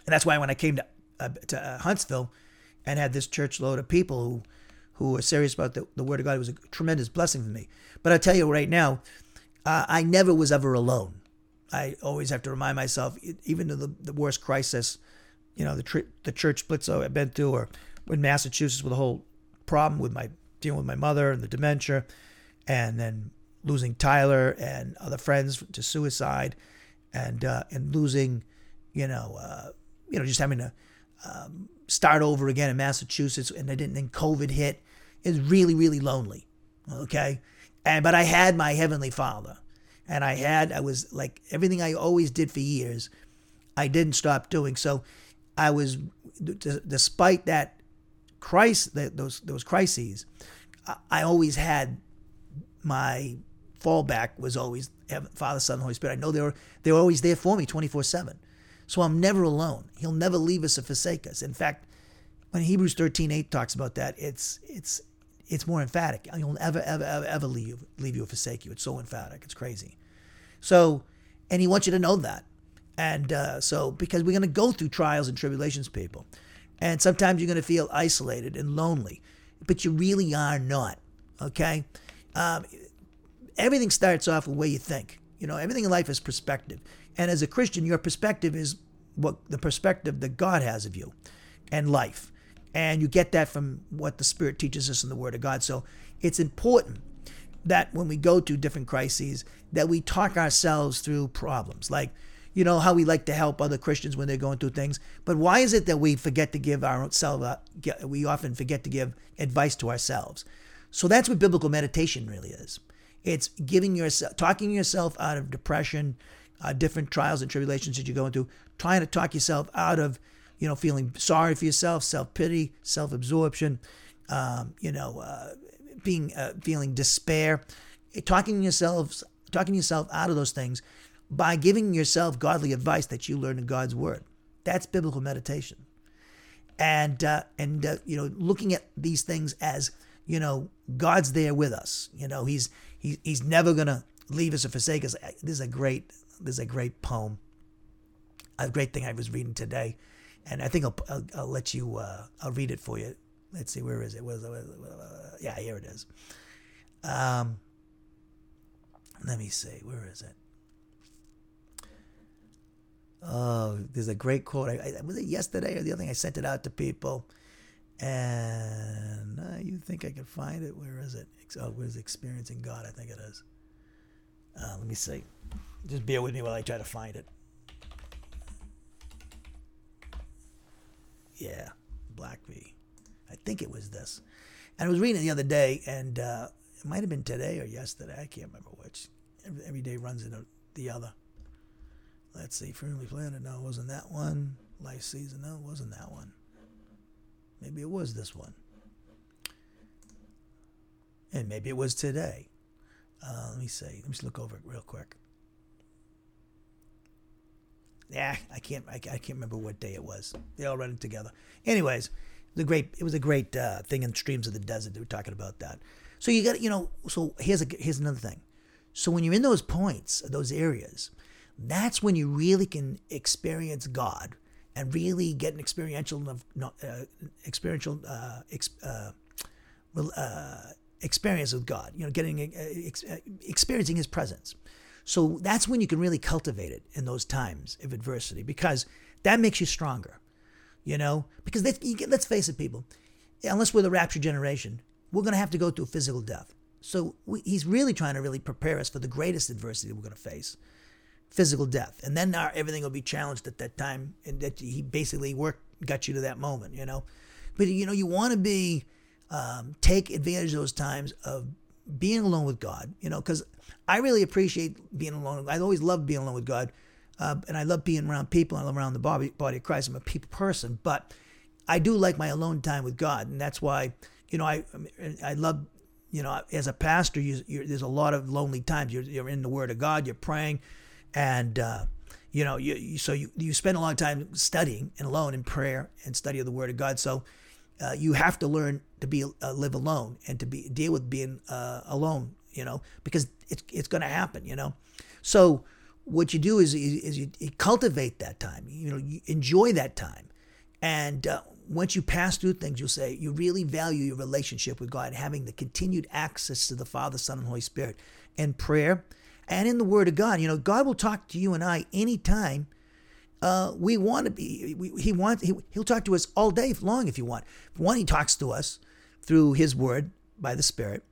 And that's why when I came to uh, to uh, Huntsville and had this church load of people who who were serious about the, the Word of God, it was a tremendous blessing for me. But I tell you right now, uh, I never was ever alone. I always have to remind myself, even in the, the worst crisis, you know, the tr- the church splits I've been through, or in Massachusetts with the whole problem with my dealing with my mother and the dementia and then losing Tyler and other friends to suicide, and uh, and losing, you know, uh, you know, just having to um, start over again in Massachusetts, and I didn't. And COVID hit. It's really really lonely. Okay, and but I had my heavenly Father, and I had I was like everything I always did for years. I didn't stop doing so. I was, despite that crisis, those those crises, I always had my fallback was always Father, Son, Holy Spirit. I know they were they were always there for me 24 7. So I'm never alone. He'll never leave us or forsake us. In fact, when Hebrews 13 8 talks about that, it's it's it's more emphatic. He'll never, ever, ever, ever leave you, leave you or forsake you. It's so emphatic. It's crazy. So, and he wants you to know that. And uh, so, because we're going to go through trials and tribulations, people. And sometimes you're going to feel isolated and lonely, but you really are not. Okay? Um, everything starts off with the way you think. You know, everything in life is perspective. And as a Christian, your perspective is what the perspective that God has of you and life. And you get that from what the Spirit teaches us in the Word of God. So it's important that when we go through different crises, that we talk ourselves through problems. Like, you know, how we like to help other Christians when they're going through things. But why is it that we forget to give ourselves, uh, we often forget to give advice to ourselves? So that's what biblical meditation really is. It's giving yourself, talking yourself out of depression, uh, different trials and tribulations that you're going through, trying to talk yourself out of, you know, feeling sorry for yourself, self pity, self absorption, um, you know, uh, being uh, feeling despair, talking yourselves, talking yourself out of those things by giving yourself godly advice that you learn in God's word. That's biblical meditation, and uh, and uh, you know, looking at these things as you know, God's there with us. You know, He's he, He's never gonna leave us or forsake us. This is a great this is a great poem, a great thing I was reading today, and I think I'll I'll, I'll let you uh, I'll read it for you. Let's see where is it? Where's, where, uh, yeah, here it is. Um, let me see where is it. Oh, there's a great quote. I, I, was it yesterday or the other thing? I sent it out to people. And uh, you think I can find it? Where is it? Oh, where's experiencing God? I think it is. Uh, let me see. Just bear with me while I try to find it. Yeah, Black V. I think it was this. And I was reading it the other day, and uh, it might have been today or yesterday. I can't remember which. Every, every day runs into the other. Let's see. Firmly planted. No, it wasn't that one. Life season. No, it wasn't that one. Maybe it was this one. And maybe it was today. Uh, let me see. Let me just look over it real quick. Yeah, I can't I, I can't remember what day it was. They all running together. Anyways, the great it was a great uh, thing in streams of the desert. They were talking about that. So you got you know. So here's a here's another thing. So when you're in those points, those areas, that's when you really can experience God and really get an experiential uh, experiential uh, uh, uh, experience with God. You know, getting uh, experiencing His presence. So that's when you can really cultivate it in those times of adversity because that makes you stronger. You know, because let's, let's face it, people. Unless we're the rapture generation, we're going to have to go through physical death. So we, he's really trying to really prepare us for the greatest adversity we're going to face physical death. And then our, everything will be challenged at that time. And that he basically worked, got you to that moment, you know. But, you know, you want to be, um, take advantage of those times of being alone with God, you know, because I really appreciate being alone. I always love being alone with God. Uh, and I love being around people and around the body, body of Christ. I'm a people person, but I do like my alone time with God. And that's why, you know, I, I love you know, as a pastor, you, there's a lot of lonely times. You're, you're, in the Word of God, you're praying, and uh, you know, you, you, so you you spend a long time studying and alone in prayer and study of the Word of God. So uh, you have to learn to be uh, live alone and to be deal with being uh, alone. You know, because it's it's going to happen. You know, so what you do is is you, you cultivate that time. You know, you enjoy that time, and uh, once you pass through things, you'll say you really value your relationship with God, having the continued access to the Father, Son, and Holy Spirit and prayer and in the Word of God. You know, God will talk to you and I anytime uh, we want to be. We, he wants. He, he'll talk to us all day long if you want. One, He talks to us through His Word by the Spirit,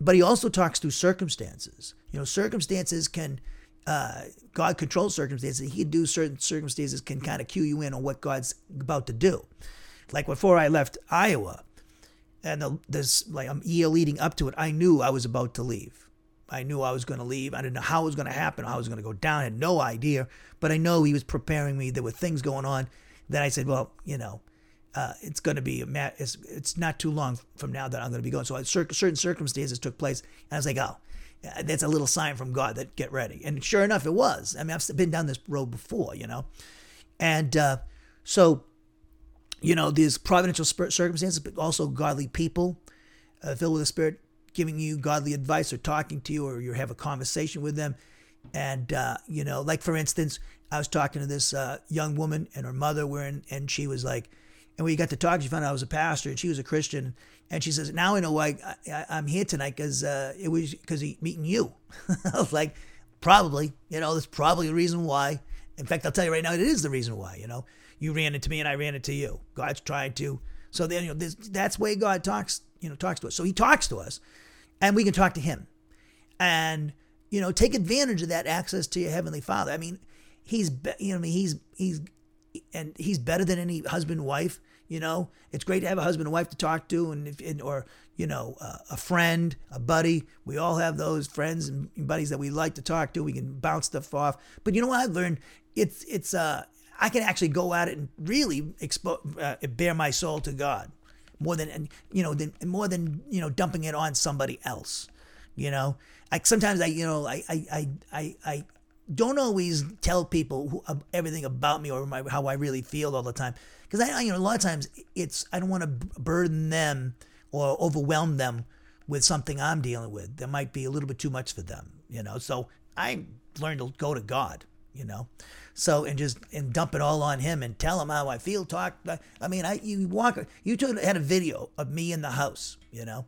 but He also talks through circumstances. You know, circumstances can. Uh, God controls circumstances. He do certain circumstances can kind of cue you in on what God's about to do. Like before I left Iowa, and the, this like a year leading up to it, I knew I was about to leave. I knew I was going to leave. I didn't know how it was going to happen, how it was going to go down. I had no idea, but I know he was preparing me. There were things going on. Then I said, well, you know, uh, it's going to be it's, it's not too long from now that I'm going to be going. So certain circumstances took place, and I was like, oh, that's a little sign from God that get ready. And sure enough, it was. I mean, I've been down this road before, you know, and uh, so you know, these providential circumstances, but also godly people uh, filled with the Spirit giving you godly advice or talking to you or you have a conversation with them. And, uh, you know, like for instance, I was talking to this uh, young woman and her mother were in, and she was like, and we got to talk, she found out I was a pastor and she was a Christian. And she says, now I know why I, am here tonight because uh, it was because he meeting you. I was like, probably, you know, there's probably the reason why. In fact, I'll tell you right now, it is the reason why, you know you ran into me and I ran into you. God's trying to. So then, you know, this, that's way God talks, you know, talks to us. So he talks to us and we can talk to him and, you know, take advantage of that access to your heavenly father. I mean, he's, you know, he's, he's, and he's better than any husband, wife, you know, it's great to have a husband and wife to talk to and, if, and or, you know, uh, a friend, a buddy. We all have those friends and buddies that we like to talk to. We can bounce stuff off. But you know what I've learned? It's, it's, uh, I can actually go at it and really expo- uh, bare my soul to God more than you know than more than you know dumping it on somebody else. You know, like sometimes I you know I I I I, I don't always tell people who, uh, everything about me or my, how I really feel all the time because I you know a lot of times it's I don't want to burden them or overwhelm them with something I'm dealing with that might be a little bit too much for them. You know, so I learned to go to God. You know, so and just and dump it all on him and tell him how I feel. Talk. I mean, I you walk. You took had a video of me in the house, you know,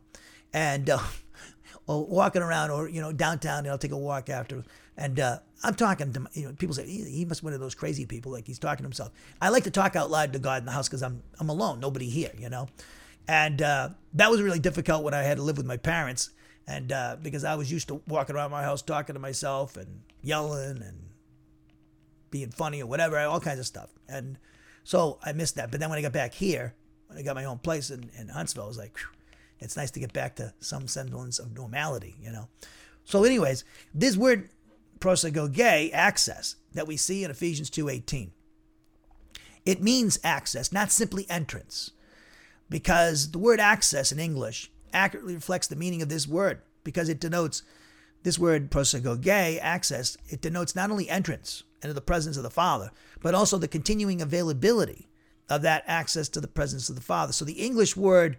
and uh, walking around or you know downtown. and I'll take a walk after, and uh, I'm talking to you know people say he, he must be one of those crazy people like he's talking to himself. I like to talk out loud to God in the house because I'm I'm alone, nobody here, you know, and uh, that was really difficult when I had to live with my parents. And uh, because I was used to walking around my house talking to myself and yelling and being funny or whatever, all kinds of stuff. And so I missed that. But then when I got back here, when I got my own place in, in Huntsville, I was like, it's nice to get back to some semblance of normality, you know. So, anyways, this word prosagoge, access, that we see in Ephesians 2.18, it means access, not simply entrance. Because the word access in English accurately reflects the meaning of this word, because it denotes this word prosagoge, access, it denotes not only entrance, into the presence of the Father, but also the continuing availability of that access to the presence of the Father. So the English word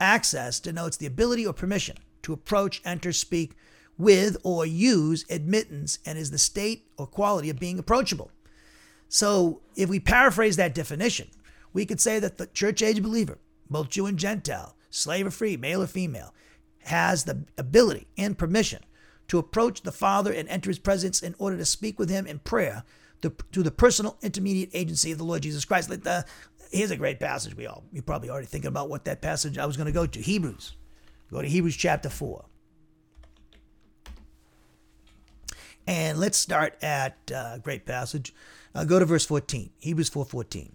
access denotes the ability or permission to approach, enter, speak with, or use admittance and is the state or quality of being approachable. So if we paraphrase that definition, we could say that the church age believer, both Jew and Gentile, slave or free, male or female, has the ability and permission to approach the Father and enter his presence in order to speak with him in prayer through the personal intermediate agency of the Lord Jesus Christ. The, here's a great passage. We all you're probably already thinking about what that passage I was going to go to. Hebrews. Go to Hebrews chapter four. And let's start at uh, great passage. Uh, go to verse 14. Hebrews 4:14.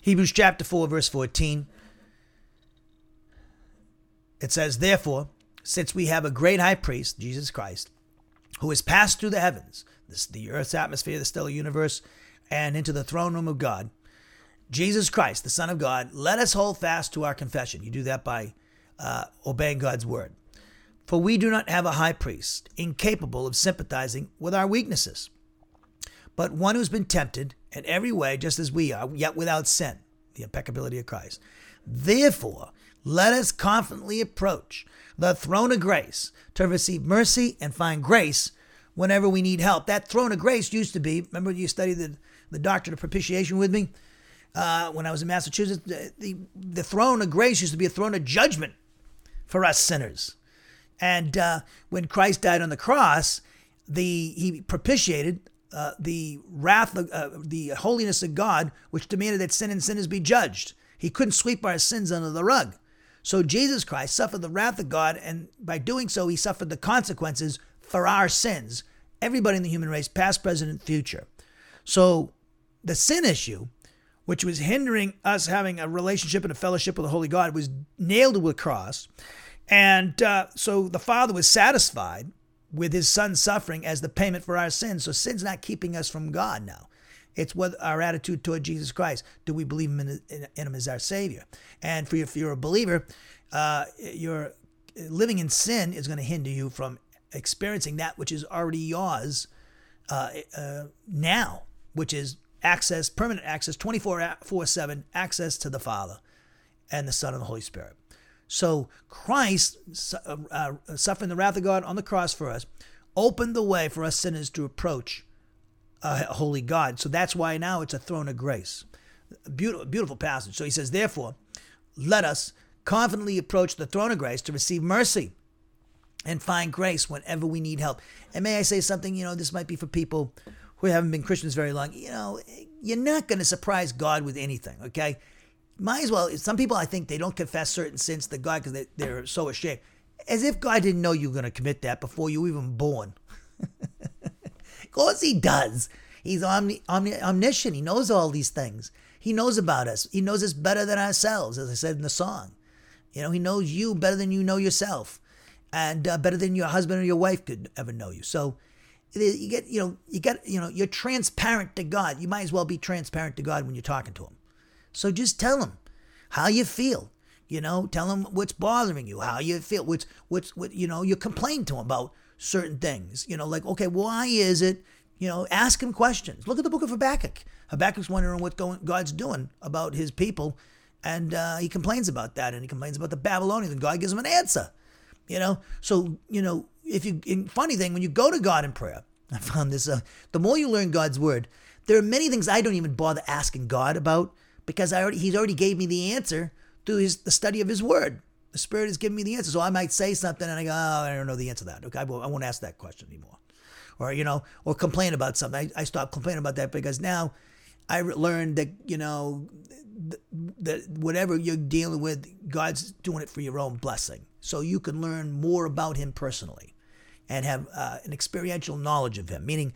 Hebrews chapter 4, verse 14. It says, Therefore, since we have a great high priest, Jesus Christ, who has passed through the heavens, this, the earth's atmosphere, the stellar universe, and into the throne room of God, Jesus Christ, the Son of God, let us hold fast to our confession. You do that by uh, obeying God's word. For we do not have a high priest incapable of sympathizing with our weaknesses, but one who's been tempted in every way, just as we are, yet without sin, the impeccability of Christ. Therefore, let us confidently approach the throne of grace to receive mercy and find grace whenever we need help. That throne of grace used to be, remember you studied the, the doctrine of propitiation with me? Uh, when I was in Massachusetts, the, the, the, throne of grace used to be a throne of judgment for us sinners. And uh, when Christ died on the cross, the he propitiated uh, the wrath, of, uh, the holiness of God, which demanded that sin and sinners be judged. He couldn't sweep our sins under the rug. So Jesus Christ suffered the wrath of God, and by doing so, he suffered the consequences for our sins. Everybody in the human race, past, present, and future. So the sin issue, which was hindering us having a relationship and a fellowship with the Holy God, was nailed to a cross. And uh, so the Father was satisfied with his son suffering as the payment for our sins. So sin's not keeping us from God now. It's what our attitude toward Jesus Christ. Do we believe him in, in, in him as our Savior? And for if you're a believer, uh, your living in sin is going to hinder you from experiencing that which is already yours uh, uh, now, which is access, permanent access, 24 7 access to the Father and the Son and the Holy Spirit. So Christ, uh, uh, suffering the wrath of God on the cross for us, opened the way for us sinners to approach a holy God. So that's why now it's a throne of grace. Beautiful, beautiful passage. So he says, therefore, let us confidently approach the throne of grace to receive mercy and find grace whenever we need help. And may I say something? You know, this might be for people who haven't been Christians very long. You know, you're not going to surprise God with anything, okay? Might as well. Some people, I think, they don't confess certain sins to God because they, they're so ashamed, as if God didn't know you were going to commit that before you were even born. of course, He does. He's omni, omni, omniscient. He knows all these things. He knows about us. He knows us better than ourselves, as I said in the song. You know, He knows you better than you know yourself, and uh, better than your husband or your wife could ever know you. So you get, you know, you get, you know, you're transparent to God. You might as well be transparent to God when you're talking to Him. So just tell him how you feel. You know, tell him what's bothering you, how you feel, what's what's what you know, you complain to him about certain things. You know, like, okay, why is it, you know, ask him questions. Look at the book of Habakkuk. Habakkuk's wondering what going, God's doing about his people, and uh, he complains about that, and he complains about the Babylonians, and God gives him an answer. You know, so you know, if you, funny thing, when you go to God in prayer, I found this. Uh, the more you learn God's word, there are many things I don't even bother asking God about because I already, he's already gave me the answer through his, the study of his word. The Spirit has given me the answer. So I might say something and I go, oh, I don't know the answer to that. Okay, I won't, I won't ask that question anymore. Or, you know, or complain about something. I, I stopped complaining about that because now I learned that, you know, that whatever you're dealing with, God's doing it for your own blessing. So you can learn more about Him personally and have uh, an experiential knowledge of Him, meaning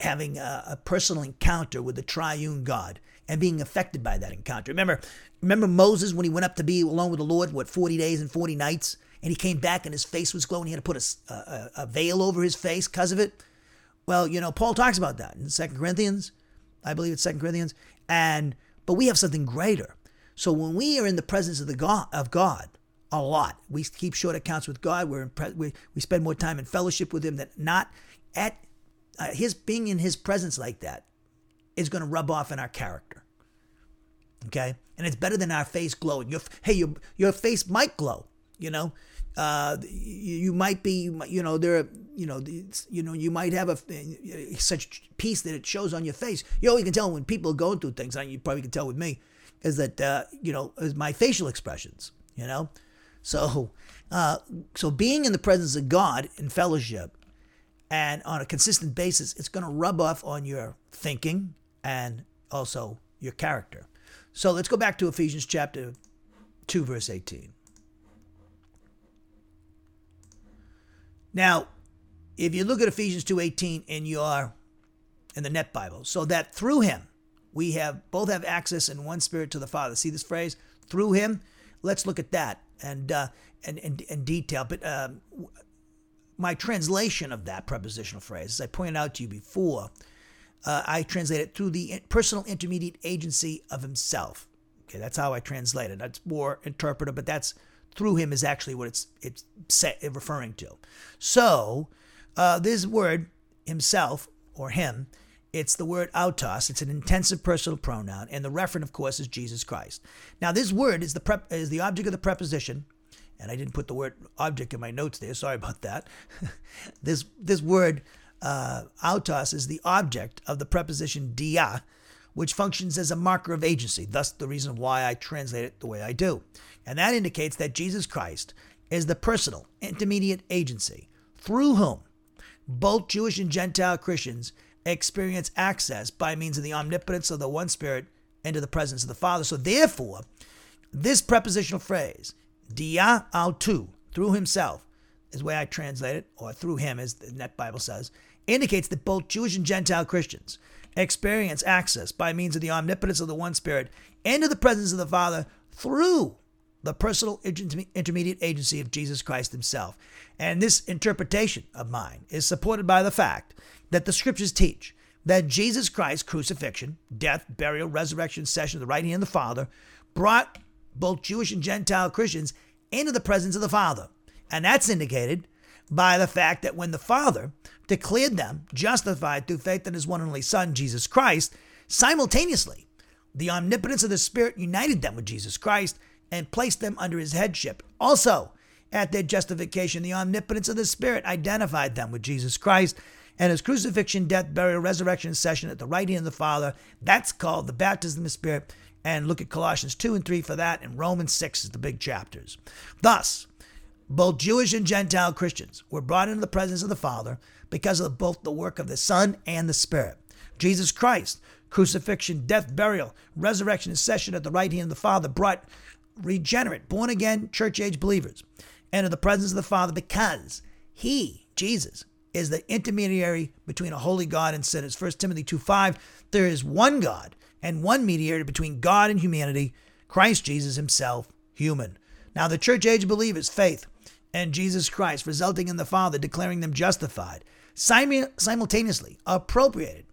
having a, a personal encounter with the triune God and being affected by that encounter. Remember, remember Moses when he went up to be alone with the Lord, what, 40 days and 40 nights? And he came back and his face was glowing. He had to put a, a, a veil over his face because of it. Well, you know, Paul talks about that in Second Corinthians. I believe it's Second Corinthians. And but we have something greater. So when we are in the presence of the God of God a lot, we keep short accounts with God. We're in pre- we we spend more time in fellowship with Him than not at uh, His being in His presence like that is going to rub off in our character. Okay, and it's better than our face glowing. Your hey, your your face might glow. You know, uh, you, you might be, you know, there, you know, you know, you might have a such peace that it shows on your face. You know, you can tell when people are going through things. And you probably can tell with me, is that uh, you know, is my facial expressions. You know, so uh, so being in the presence of God in fellowship and on a consistent basis, it's going to rub off on your thinking and also your character. So let's go back to Ephesians chapter 2, verse 18. Now, if you look at Ephesians 2:18 in your in the Net Bible, so that through him we have both have access in one spirit to the Father. See this phrase? Through him. Let's look at that and uh, and in detail. But um, my translation of that prepositional phrase, as I pointed out to you before, uh, I translate it through the personal intermediate agency of himself. Okay, that's how I translate it. That's more interpretive, but that's through him is actually what it's it's referring to. So uh, this word himself or him, it's the word autos. It's an intensive personal pronoun, and the referent, of course, is Jesus Christ. Now this word is the prep, is the object of the preposition. And I didn't put the word object in my notes there. Sorry about that. this this word uh, autos is the object of the preposition dia, which functions as a marker of agency. Thus, the reason why I translate it the way I do. And that indicates that Jesus Christ is the personal, intermediate agency through whom both Jewish and Gentile Christians experience access by means of the omnipotence of the one Spirit into the presence of the Father. So, therefore, this prepositional phrase, dia autou, through himself, is the way I translate it, or through him, as the Net Bible says, indicates that both Jewish and Gentile Christians experience access by means of the omnipotence of the one Spirit into the presence of the Father through the personal intermediate agency of Jesus Christ himself. And this interpretation of mine is supported by the fact that the scriptures teach that Jesus Christ's crucifixion, death, burial, resurrection, session of the right hand of the Father brought both Jewish and Gentile Christians into the presence of the Father. And that's indicated by the fact that when the Father declared them justified through faith in his one and only Son, Jesus Christ, simultaneously, the omnipotence of the Spirit united them with Jesus Christ and placed them under his headship. Also, at their justification, the omnipotence of the Spirit identified them with Jesus Christ and his crucifixion, death, burial, resurrection session at the right hand of the Father. That's called the baptism of the Spirit. And look at Colossians 2 and 3 for that, and Romans 6 is the big chapters. Thus, both Jewish and Gentile Christians were brought into the presence of the Father because of both the work of the Son and the Spirit. Jesus Christ, crucifixion, death, burial, resurrection, and session at the right hand of the Father brought regenerate, born again, church age believers into the presence of the Father because He, Jesus, is the intermediary between a holy God and sinners. 1 Timothy 2 5, there is one God and one mediator between God and humanity, Christ Jesus Himself, human. Now, the church age believers' faith and Jesus Christ, resulting in the Father declaring them justified, simultaneously appropriated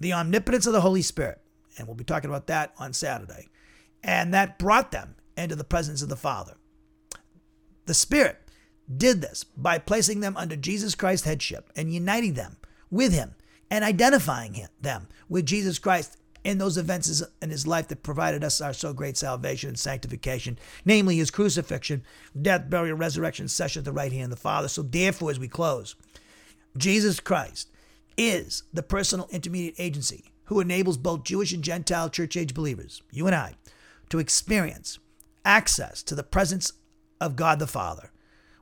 the omnipotence of the Holy Spirit. And we'll be talking about that on Saturday. And that brought them into the presence of the Father. The Spirit did this by placing them under Jesus Christ's headship and uniting them with Him and identifying him, them with Jesus Christ in those events in His life that provided us our so great salvation and sanctification, namely His crucifixion, death, burial, resurrection, session at the right hand of the Father. So, therefore, as we close, Jesus Christ is the personal intermediate agency who enables both Jewish and Gentile church age believers, you and I, to experience access to the presence of God the Father.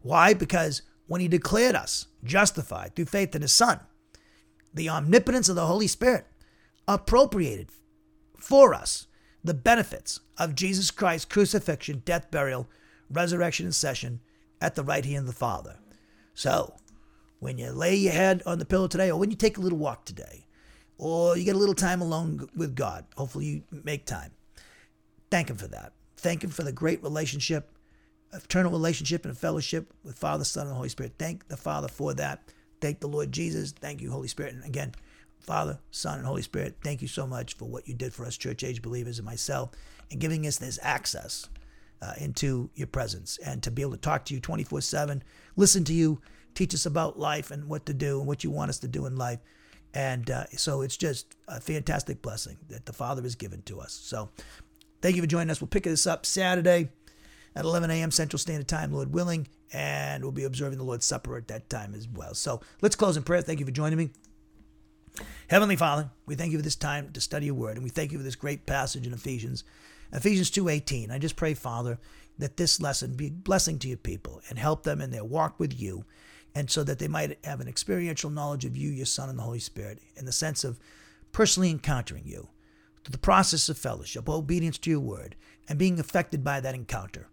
Why? Because when He declared us justified through faith in His Son, the omnipotence of the Holy Spirit appropriated for us the benefits of Jesus Christ's crucifixion, death, burial, resurrection, and session at the right hand of the Father. So, when you lay your head on the pillow today, or when you take a little walk today, or you get a little time alone with God, hopefully you make time, thank Him for that. Thank Him for the great relationship, eternal relationship, and fellowship with Father, Son, and Holy Spirit. Thank the Father for that. Thank the Lord Jesus. Thank you, Holy Spirit. And again, Father, Son, and Holy Spirit, thank you so much for what you did for us, church age believers, and myself, and giving us this access uh, into your presence and to be able to talk to you 24 7, listen to you, teach us about life and what to do and what you want us to do in life. And uh, so it's just a fantastic blessing that the Father has given to us. So thank you for joining us. We'll pick this up Saturday at 11 a.m. Central Standard Time, Lord willing, and we'll be observing the Lord's Supper at that time as well. So let's close in prayer. Thank you for joining me. Heavenly Father, we thank you for this time to study your word, and we thank you for this great passage in Ephesians, Ephesians 2.18. I just pray, Father, that this lesson be a blessing to your people and help them in their walk with you, and so that they might have an experiential knowledge of you, your Son, and the Holy Spirit, in the sense of personally encountering you through the process of fellowship, obedience to your word, and being affected by that encounter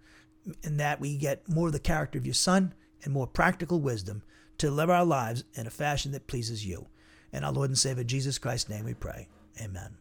in that we get more of the character of your Son and more practical wisdom to live our lives in a fashion that pleases you. In our Lord and Savior Jesus Christ's name we pray. Amen.